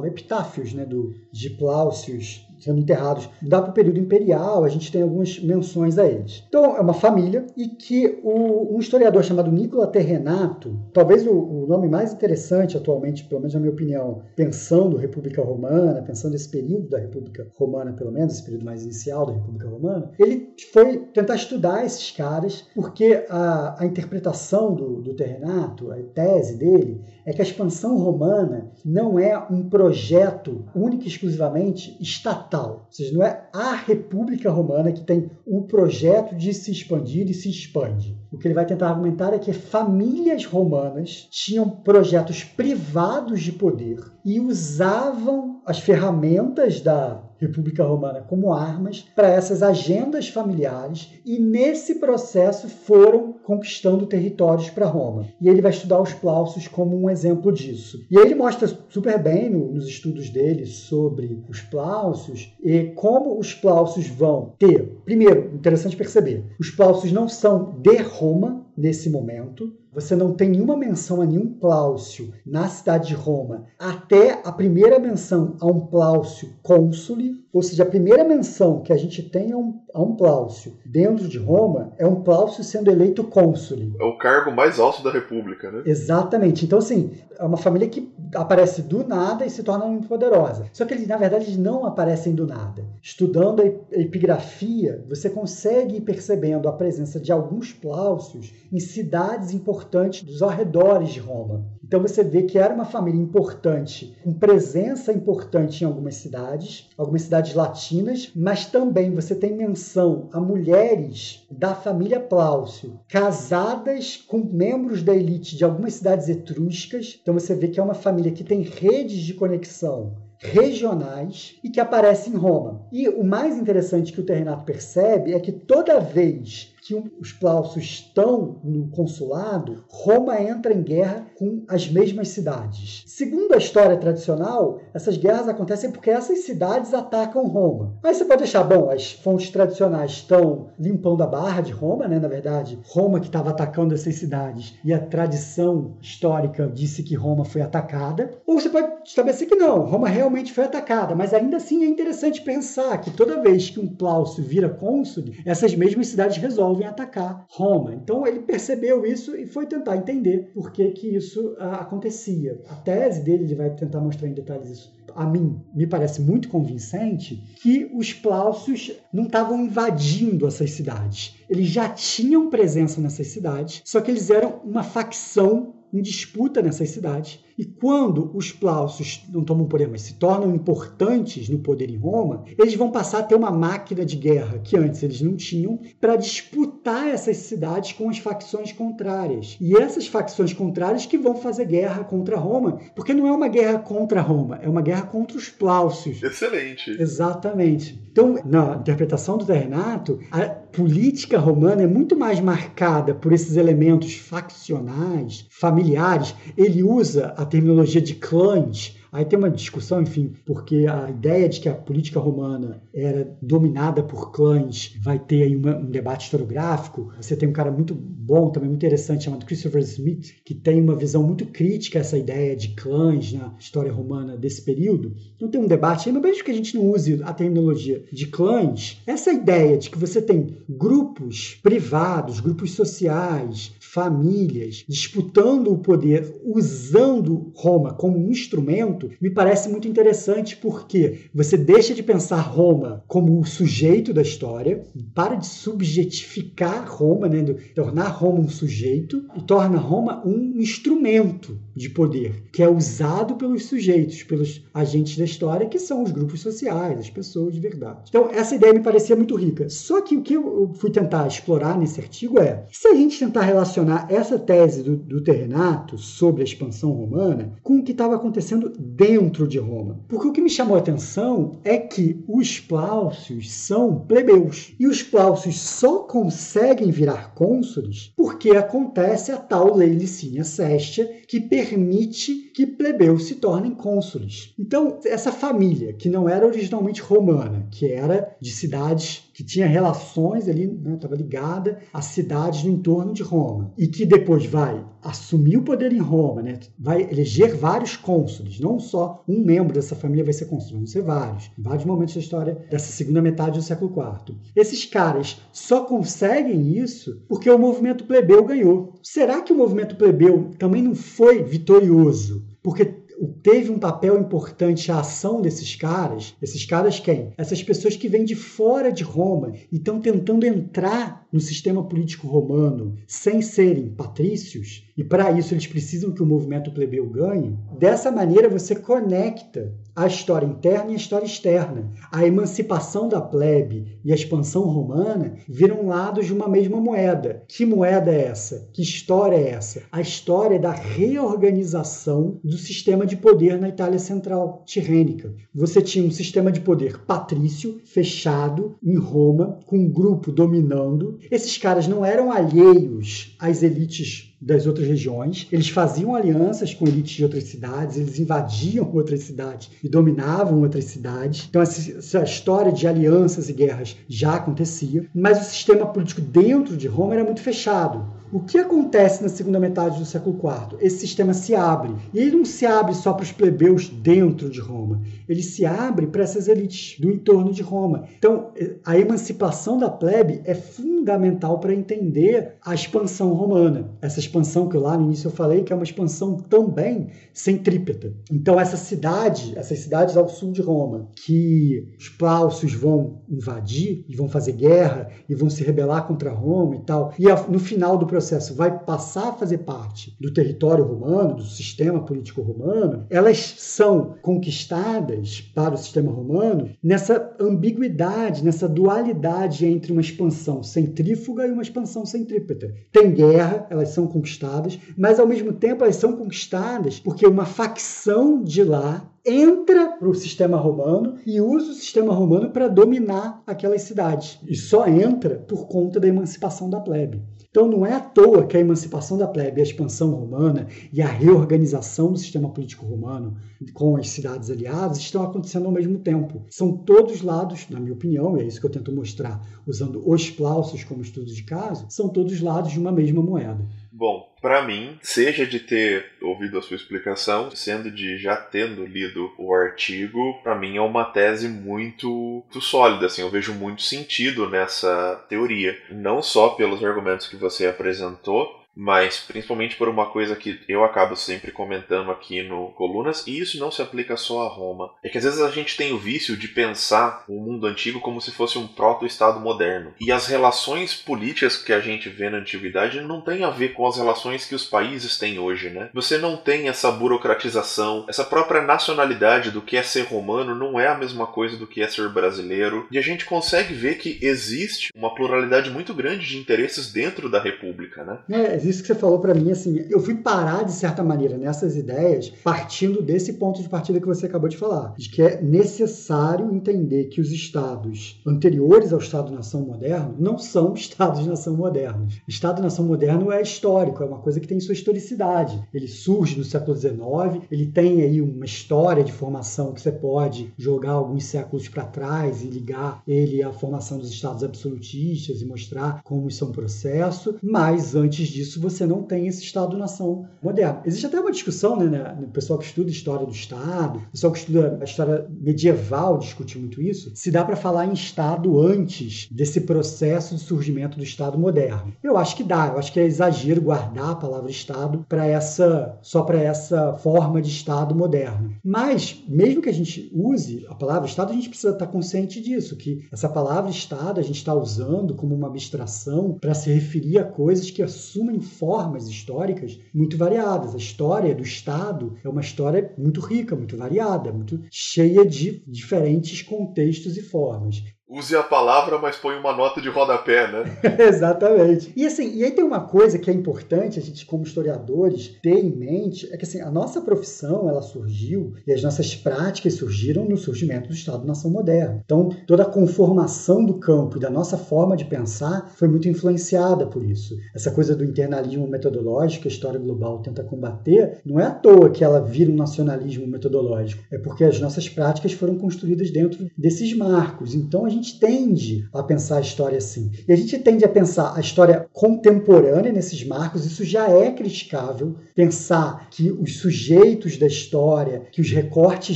epitáfios né? do, de Plaucios sendo enterrados dá para o período imperial, a gente tem algumas menções a eles. Então, é uma família e que o, um historiador chamado Nicola Terrenato, talvez o, o, nome mais interessante atualmente, pelo menos na minha opinião, pensando República Romana, pensando esse período da República Romana, pelo menos, esse período mais inicial da República Romana, ele foi tentar estudar esses caras, porque a, a interpretação do, do Terrenato, a tese dele, é que a expansão romana não é um projeto único e exclusivamente estatal. Ou seja, não é a República Romana que tem o projeto de se expandir e se expande. O que ele vai tentar argumentar é que famílias romanas tinham projetos privados de poder e usavam as ferramentas da República Romana como armas para essas agendas familiares e nesse processo foram conquistando territórios para Roma. E ele vai estudar os Plaucios como um exemplo disso. E ele mostra super bem no, nos estudos dele sobre os Plaucios e como os Plaucios vão ter. Primeiro, interessante perceber, os Plaucios não são de Roma nesse momento, você não tem nenhuma menção a nenhum Plaucio na cidade de Roma, até a primeira menção a um Plaucio cônsule, ou seja, a primeira menção que a gente tem a um, a um Plaucio dentro de Roma é um Plaucio sendo eleito cônsule. É o cargo mais alto da República, né? Exatamente. Então, assim, é uma família que aparece do nada e se torna muito poderosa. Só que eles, na verdade, eles não aparecem do nada. Estudando a epigrafia, você consegue ir percebendo a presença de alguns Plaucios em cidades importantes importante dos arredores de Roma. Então você vê que era uma família importante, com presença importante em algumas cidades, algumas cidades latinas, mas também você tem menção a mulheres da família Plaucio, casadas com membros da elite de algumas cidades etruscas. Então você vê que é uma família que tem redes de conexão regionais e que aparecem em Roma. E o mais interessante que o Terrenato percebe é que toda vez que os Plaucios estão no consulado, Roma entra em guerra com as mesmas cidades. Segundo a história tradicional, essas guerras acontecem porque essas cidades atacam Roma. Mas você pode achar, bom, as fontes tradicionais estão limpando a barra de Roma, né? Na verdade, Roma que estava atacando essas cidades e a tradição histórica disse que Roma foi atacada. Ou você pode estabelecer que não, Roma realmente foi atacada, mas ainda assim é interessante pensar que toda vez que um Plaucio vira cônsul, essas mesmas cidades resolvem resolvem atacar Roma. Então ele percebeu isso e foi tentar entender por que, que isso uh, acontecia. A tese dele, ele vai tentar mostrar em detalhes isso. A mim, me parece muito convincente que os Plaucios não estavam invadindo essas cidades. Eles já tinham presença nessas cidades, só que eles eram uma facção em disputa nessas cidades. E quando os Plaucios não tomam poder, mas se tornam importantes no poder em Roma, eles vão passar a ter uma máquina de guerra que antes eles não tinham para disputar essas cidades com as facções contrárias. E essas facções contrárias que vão fazer guerra contra Roma, porque não é uma guerra contra Roma, é uma guerra contra os Plaucios. Excelente. Exatamente. Então, na interpretação do Renato, a política romana é muito mais marcada por esses elementos faccionais, familiares. Ele usa a terminologia de clãs Aí tem uma discussão, enfim, porque a ideia de que a política romana era dominada por clãs vai ter aí uma, um debate historiográfico. Você tem um cara muito bom, também muito interessante, chamado Christopher Smith, que tem uma visão muito crítica a essa ideia de clãs na história romana desse período. Então tem um debate aí, mas mesmo que a gente não use a terminologia de clãs, essa ideia de que você tem grupos privados, grupos sociais, famílias disputando o poder usando Roma como um instrumento pensamento me parece muito interessante porque você deixa de pensar Roma como o sujeito da história, para de subjetificar Roma, né, de tornar Roma um sujeito e torna Roma um instrumento de poder que é usado pelos sujeitos, pelos agentes da história, que são os grupos sociais, as pessoas de verdade. Então, essa ideia me parecia muito rica. Só que o que eu fui tentar explorar nesse artigo é: se a gente tentar relacionar essa tese do, do Terrenato sobre a expansão romana com o que estava acontecendo dentro de Roma. Porque o que me chamou a atenção é que os Plaucios são plebeus. E os Plaucios só conseguem virar cônsules porque acontece a tal lei Licínia Sestia que permite que plebeus se tornem cônsules. Então, essa família, que não era originalmente romana, que era de cidades que tinha relações ali, estava né, ligada às cidades no entorno de Roma, e que depois vai assumir o poder em Roma, né, vai eleger vários cônsules, não só um membro dessa família vai ser cônsul, vão ser vários, em vários momentos da história dessa segunda metade do século IV. Esses caras só conseguem isso porque o movimento plebeu ganhou. Será que o movimento plebeu também não foi vitorioso? Porque teve um papel importante a ação desses caras. Esses caras quem? Essas pessoas que vêm de fora de Roma e estão tentando entrar no sistema político romano sem serem patrícios, e para isso eles precisam que o movimento plebeu ganhe. Dessa maneira você conecta a história interna e a história externa. A emancipação da plebe e a expansão romana viram lados de uma mesma moeda. Que moeda é essa? Que história é essa? A história da reorganização do sistema de poder na Itália Central tirrênica. Você tinha um sistema de poder patrício, fechado, em Roma, com um grupo dominando. Esses caras não eram alheios às elites das outras regiões. Eles faziam alianças com elites de outras cidades, eles invadiam outras cidades e dominavam outras cidades. Então, essa história de alianças e guerras já acontecia, mas o sistema político dentro de Roma era muito fechado. O que acontece na segunda metade do século IV? Esse sistema se abre. E ele não se abre só para os plebeus dentro de Roma. Ele se abre para essas elites do entorno de Roma. Então, a emancipação da plebe é fundamental para entender a expansão romana. Essa expansão que lá no início eu falei que é uma expansão também centrípeta. Então, essa cidade, essas cidades ao sul de Roma, que os plaucios vão invadir e vão fazer guerra e vão se rebelar contra Roma e tal. E no final do processo vai passar a fazer parte do território romano, do sistema político romano, elas são conquistadas para o sistema romano nessa ambiguidade, nessa dualidade entre uma expansão centrífuga e uma expansão centrípeta. Tem guerra, elas são conquistadas, mas ao mesmo tempo elas são conquistadas porque uma facção de lá entra para o sistema romano e usa o sistema romano para dominar aquelas cidades. E só entra por conta da emancipação da plebe. Então não é à toa que a emancipação da plebe, a expansão romana e a reorganização do sistema político romano com as cidades aliadas estão acontecendo ao mesmo tempo. São todos lados, na minha opinião, e é isso que eu tento mostrar usando os Plaucios como estudo de caso, são todos lados de uma mesma moeda. Bom, para mim, seja de ter ouvido a sua explicação, sendo de já tendo lido o artigo, para mim é uma tese muito, muito sólida, assim, eu vejo muito sentido nessa teoria, não só pelos argumentos que você apresentou, mas principalmente por uma coisa que eu acabo sempre comentando aqui no Colunas, e isso não se aplica só a Roma. É que às vezes a gente tem o vício de pensar o mundo antigo como se fosse um proto-estado moderno. E as relações políticas que a gente vê na antiguidade não tem a ver com as relações que os países têm hoje, né? Você não tem essa burocratização, essa própria nacionalidade do que é ser romano não é a mesma coisa do que é ser brasileiro. E a gente consegue ver que existe uma pluralidade muito grande de interesses dentro da república, né? É, isso que você falou para mim, assim, eu fui parar de certa maneira nessas ideias partindo desse ponto de partida que você acabou de falar, de que é necessário entender que os estados anteriores ao Estado-nação moderno não são estados-nação modernos. Estado-nação moderno é histórico, é uma coisa que tem sua historicidade. Ele surge no século XIX, ele tem aí uma história de formação que você pode jogar alguns séculos para trás e ligar ele à formação dos estados absolutistas e mostrar como isso é um processo, mas antes disso disso, você não tem esse Estado-nação moderno. Existe até uma discussão, né, né, o pessoal que estuda história do Estado, o pessoal que estuda a história medieval discute muito isso, se dá para falar em Estado antes desse processo de surgimento do Estado moderno. Eu acho que dá, eu acho que é exagero guardar a palavra Estado para essa só para essa forma de Estado moderno. Mas, mesmo que a gente use a palavra Estado, a gente precisa estar consciente disso, que essa palavra Estado a gente está usando como uma abstração para se referir a coisas que assumem formas históricas muito variadas. A história do Estado é uma história muito rica, muito variada, muito cheia de diferentes contextos e formas. Use a palavra, mas põe uma nota de rodapé, né? Exatamente. E assim, e aí tem uma coisa que é importante a gente, como historiadores, ter em mente, é que assim, a nossa profissão, ela surgiu e as nossas práticas surgiram no surgimento do Estado-nação moderno. Então, toda a conformação do campo e da nossa forma de pensar foi muito influenciada por isso. Essa coisa do internalismo metodológico que a história global tenta combater, não é à toa que ela vira um nacionalismo metodológico, é porque as nossas práticas foram construídas dentro desses marcos. Então, a gente gente tende a pensar a história assim. E a gente tende a pensar a história contemporânea nesses marcos, isso já é criticável. Pensar que os sujeitos da história, que os recortes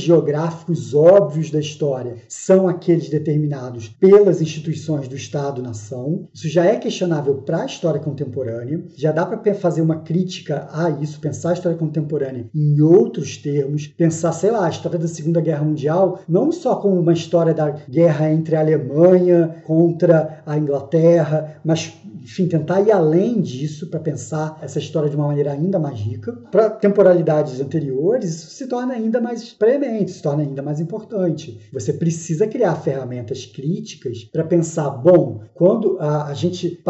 geográficos óbvios da história são aqueles determinados pelas instituições do Estado-nação, isso já é questionável para a história contemporânea. Já dá para fazer uma crítica a isso, pensar a história contemporânea em outros termos, pensar, sei lá, a história da Segunda Guerra Mundial não só como uma história da guerra entre a Alemanha contra a Inglaterra, mas enfim, tentar ir além disso para pensar essa história de uma maneira ainda mais rica. Para temporalidades anteriores, isso se torna ainda mais premente, se torna ainda mais importante. Você precisa criar ferramentas críticas para pensar, bom, quando a, a gente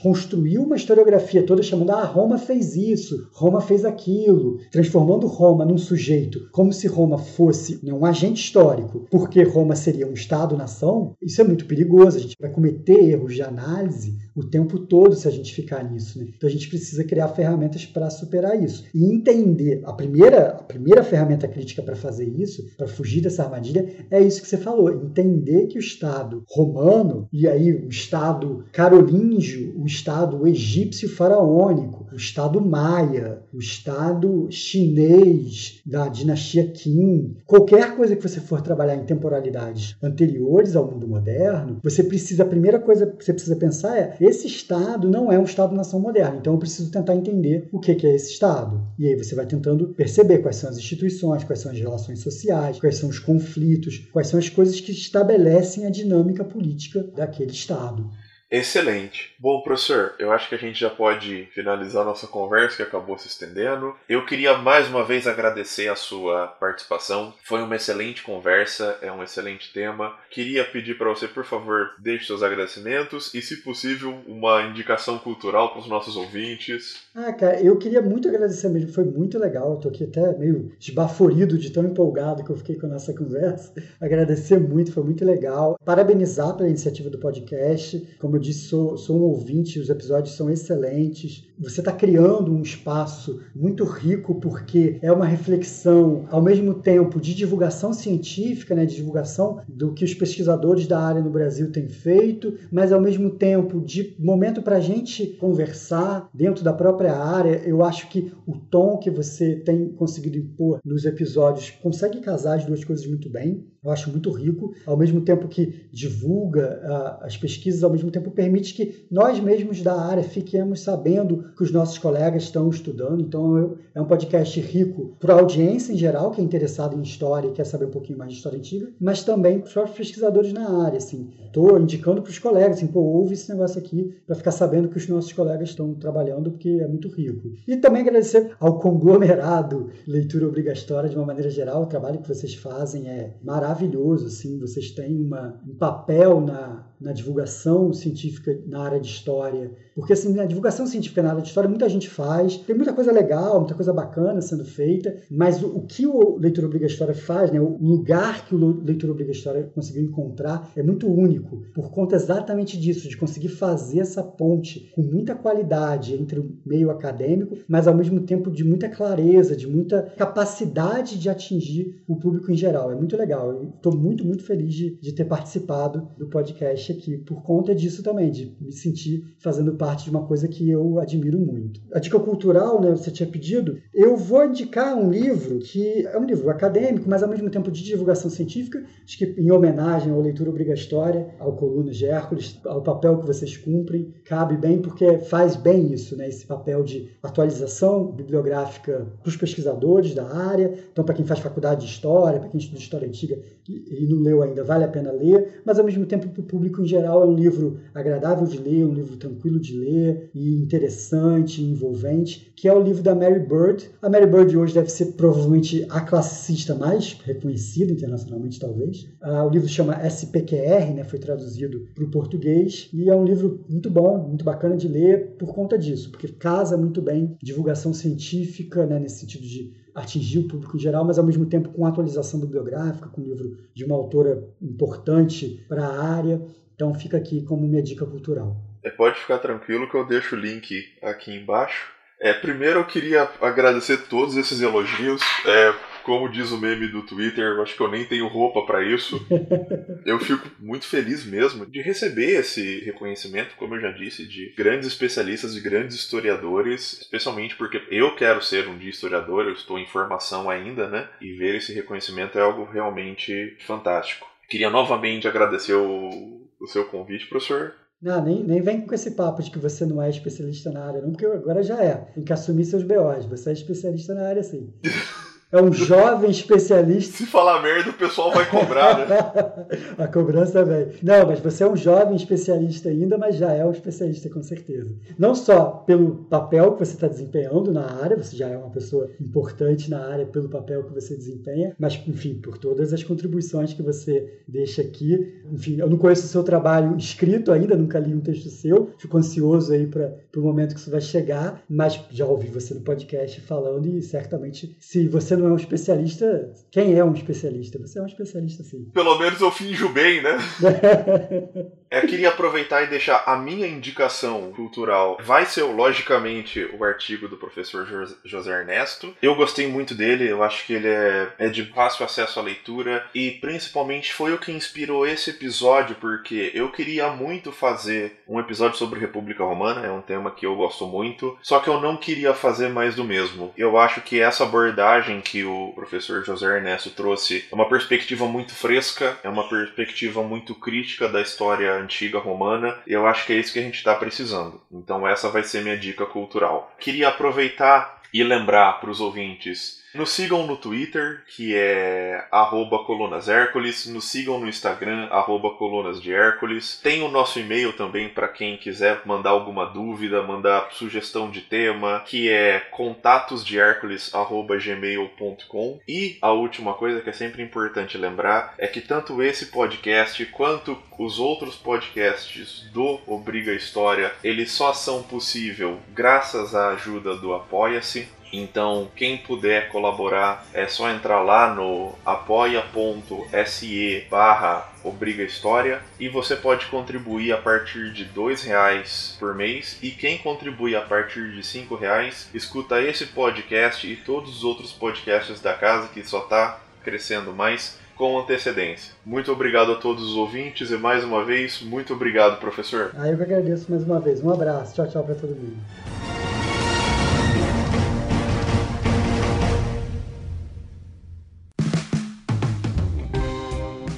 construiu uma historiografia toda chamando, ah, Roma fez isso, Roma fez aquilo, transformando Roma num sujeito, como se Roma fosse um agente histórico, porque Roma seria um Estado-nação, isso é muito perigoso, a gente vai cometer erros de análise o tempo todo se a gente ficar nisso. Né? Então a gente precisa criar ferramentas para superar isso. E entender, a primeira, a primeira ferramenta crítica para fazer isso, para fugir dessa armadilha, é isso que você falou: entender que o Estado romano, e aí o Estado carolíngio, o Estado egípcio faraônico, o Estado maia, o Estado chinês da dinastia Qin, qualquer coisa que você for trabalhar em temporalidades anteriores ao mundo moderno, você precisa, a primeira coisa que você precisa pensar é esse Estado não é um Estado-nação moderno, então eu preciso tentar entender o que é esse Estado. E aí você vai tentando perceber quais são as instituições, quais são as relações sociais, quais são os conflitos, quais são as coisas que estabelecem a dinâmica política daquele Estado. Excelente. Bom, professor, eu acho que a gente já pode finalizar nossa conversa que acabou se estendendo. Eu queria mais uma vez agradecer a sua participação. Foi uma excelente conversa, é um excelente tema. Queria pedir para você, por favor, deixe seus agradecimentos e, se possível, uma indicação cultural para os nossos ouvintes. Ah, cara, eu queria muito agradecer mesmo, foi muito legal. Tô aqui até meio esbaforido de tão empolgado que eu fiquei com a nossa conversa. Agradecer muito, foi muito legal. Parabenizar pela iniciativa do podcast. Como eu disse, sou, sou um ouvinte, os episódios são excelentes. Você está criando um espaço muito rico porque é uma reflexão, ao mesmo tempo, de divulgação científica, né, de divulgação do que os pesquisadores da área no Brasil têm feito, mas ao mesmo tempo de momento para a gente conversar dentro da própria área. Eu acho que o tom que você tem conseguido impor nos episódios consegue casar as duas coisas muito bem. Eu acho muito rico, ao mesmo tempo que divulga uh, as pesquisas, ao mesmo tempo permite que nós mesmos da área fiquemos sabendo que os nossos colegas estão estudando. Então é um podcast rico para a audiência em geral, que é interessada em história e quer saber um pouquinho mais de história antiga, mas também para os pesquisadores na área. Assim, estou indicando para os colegas, assim, pô, ouve esse negócio aqui para ficar sabendo que os nossos colegas estão trabalhando, porque é muito rico. E também agradecer ao conglomerado Leitura Obrigatória de uma maneira geral, o trabalho que vocês fazem é maravilhoso, assim, vocês têm uma, um papel na, na divulgação científica na área de história, porque assim, na divulgação científica na área de história muita gente faz, tem muita coisa legal, muita coisa bacana sendo feita, mas o, o que o Leitura Obriga História faz, né, o lugar que o Leitura Obriga História conseguiu encontrar é muito único, por conta exatamente disso, de conseguir fazer essa ponte com muita qualidade entre o meio acadêmico, mas ao mesmo tempo de muita clareza, de muita capacidade de atingir o público em geral. É muito legal. Estou muito, muito feliz de, de ter participado do podcast aqui por conta disso também, de me sentir fazendo parte parte de uma coisa que eu admiro muito. A dica cultural, né, você tinha pedido, eu vou indicar um livro que é um livro acadêmico, mas ao mesmo tempo de divulgação científica, acho que em homenagem ao Leitura Obrigatória, ao Colunas de Hércules, ao papel que vocês cumprem, cabe bem porque faz bem isso, né, esse papel de atualização bibliográfica para os pesquisadores da área, então para quem faz faculdade de História, para quem estuda História Antiga e, e não leu ainda, vale a pena ler, mas ao mesmo tempo para o público em geral é um livro agradável de ler, um livro tranquilo de ler e interessante, envolvente, que é o livro da Mary Bird. A Mary Bird hoje deve ser provavelmente a classicista mais reconhecida internacionalmente, talvez. Ah, o livro chama SPQR, né, foi traduzido para o português, e é um livro muito bom, muito bacana de ler por conta disso, porque casa muito bem divulgação científica, né, nesse sentido de atingir o público em geral, mas ao mesmo tempo com atualização bibliográfica, com um livro de uma autora importante para a área. Então fica aqui como minha dica cultural. É, pode ficar tranquilo que eu deixo o link aqui embaixo. É, primeiro eu queria agradecer todos esses elogios. É, como diz o meme do Twitter, eu acho que eu nem tenho roupa para isso. eu fico muito feliz mesmo de receber esse reconhecimento, como eu já disse, de grandes especialistas e grandes historiadores, especialmente porque eu quero ser um dia historiador, eu estou em formação ainda, né? E ver esse reconhecimento é algo realmente fantástico. Queria novamente agradecer o, o seu convite, professor. Não, nem, nem vem com esse papo de que você não é especialista na área, não, porque agora já é. Tem que assumir seus BOs. Você é especialista na área, sim. É um jovem especialista. Se falar merda, o pessoal vai cobrar, né? a cobrança vem. Não, mas você é um jovem especialista ainda, mas já é um especialista com certeza. Não só pelo papel que você está desempenhando na área, você já é uma pessoa importante na área pelo papel que você desempenha, mas, enfim, por todas as contribuições que você deixa aqui. Enfim, eu não conheço o seu trabalho escrito ainda, nunca li um texto seu, fico ansioso aí para o momento que isso vai chegar, mas já ouvi você no podcast falando e certamente, se você não é um especialista, quem é um especialista? Você é um especialista sim. Pelo menos eu finjo bem, né? eu queria aproveitar e deixar a minha indicação cultural. Vai ser, logicamente, o artigo do professor José Ernesto. Eu gostei muito dele, eu acho que ele é, é de fácil acesso à leitura e principalmente foi o que inspirou esse episódio, porque eu queria muito fazer um episódio sobre República Romana, é um tema que eu gosto muito, só que eu não queria fazer mais do mesmo. Eu acho que essa abordagem que o professor José Ernesto trouxe é uma perspectiva muito fresca, é uma perspectiva muito crítica da história antiga romana, e eu acho que é isso que a gente está precisando. Então essa vai ser minha dica cultural. Queria aproveitar e lembrar para os ouvintes nos sigam no Twitter, que é arroba Colunas Hércules. Nos sigam no Instagram, arroba Colunas de Hércules. Tem o nosso e-mail também para quem quiser mandar alguma dúvida, mandar sugestão de tema, que é contatosdehercules.gmail.com. E a última coisa que é sempre importante lembrar é que tanto esse podcast quanto os outros podcasts do Obriga História, eles só são possível graças à ajuda do Apoia-se. Então, quem puder colaborar, é só entrar lá no apoia.se barra Obriga História e você pode contribuir a partir de dois reais por mês e quem contribui a partir de cinco reais escuta esse podcast e todos os outros podcasts da casa que só está crescendo mais com antecedência. Muito obrigado a todos os ouvintes e mais uma vez, muito obrigado, professor. Ah, eu que agradeço mais uma vez. Um abraço. Tchau, tchau para todo mundo.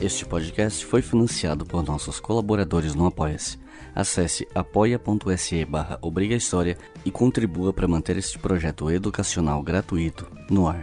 Este podcast foi financiado por nossos colaboradores no Apoia-se. Acesse apoia.se barra e contribua para manter este projeto educacional gratuito no ar.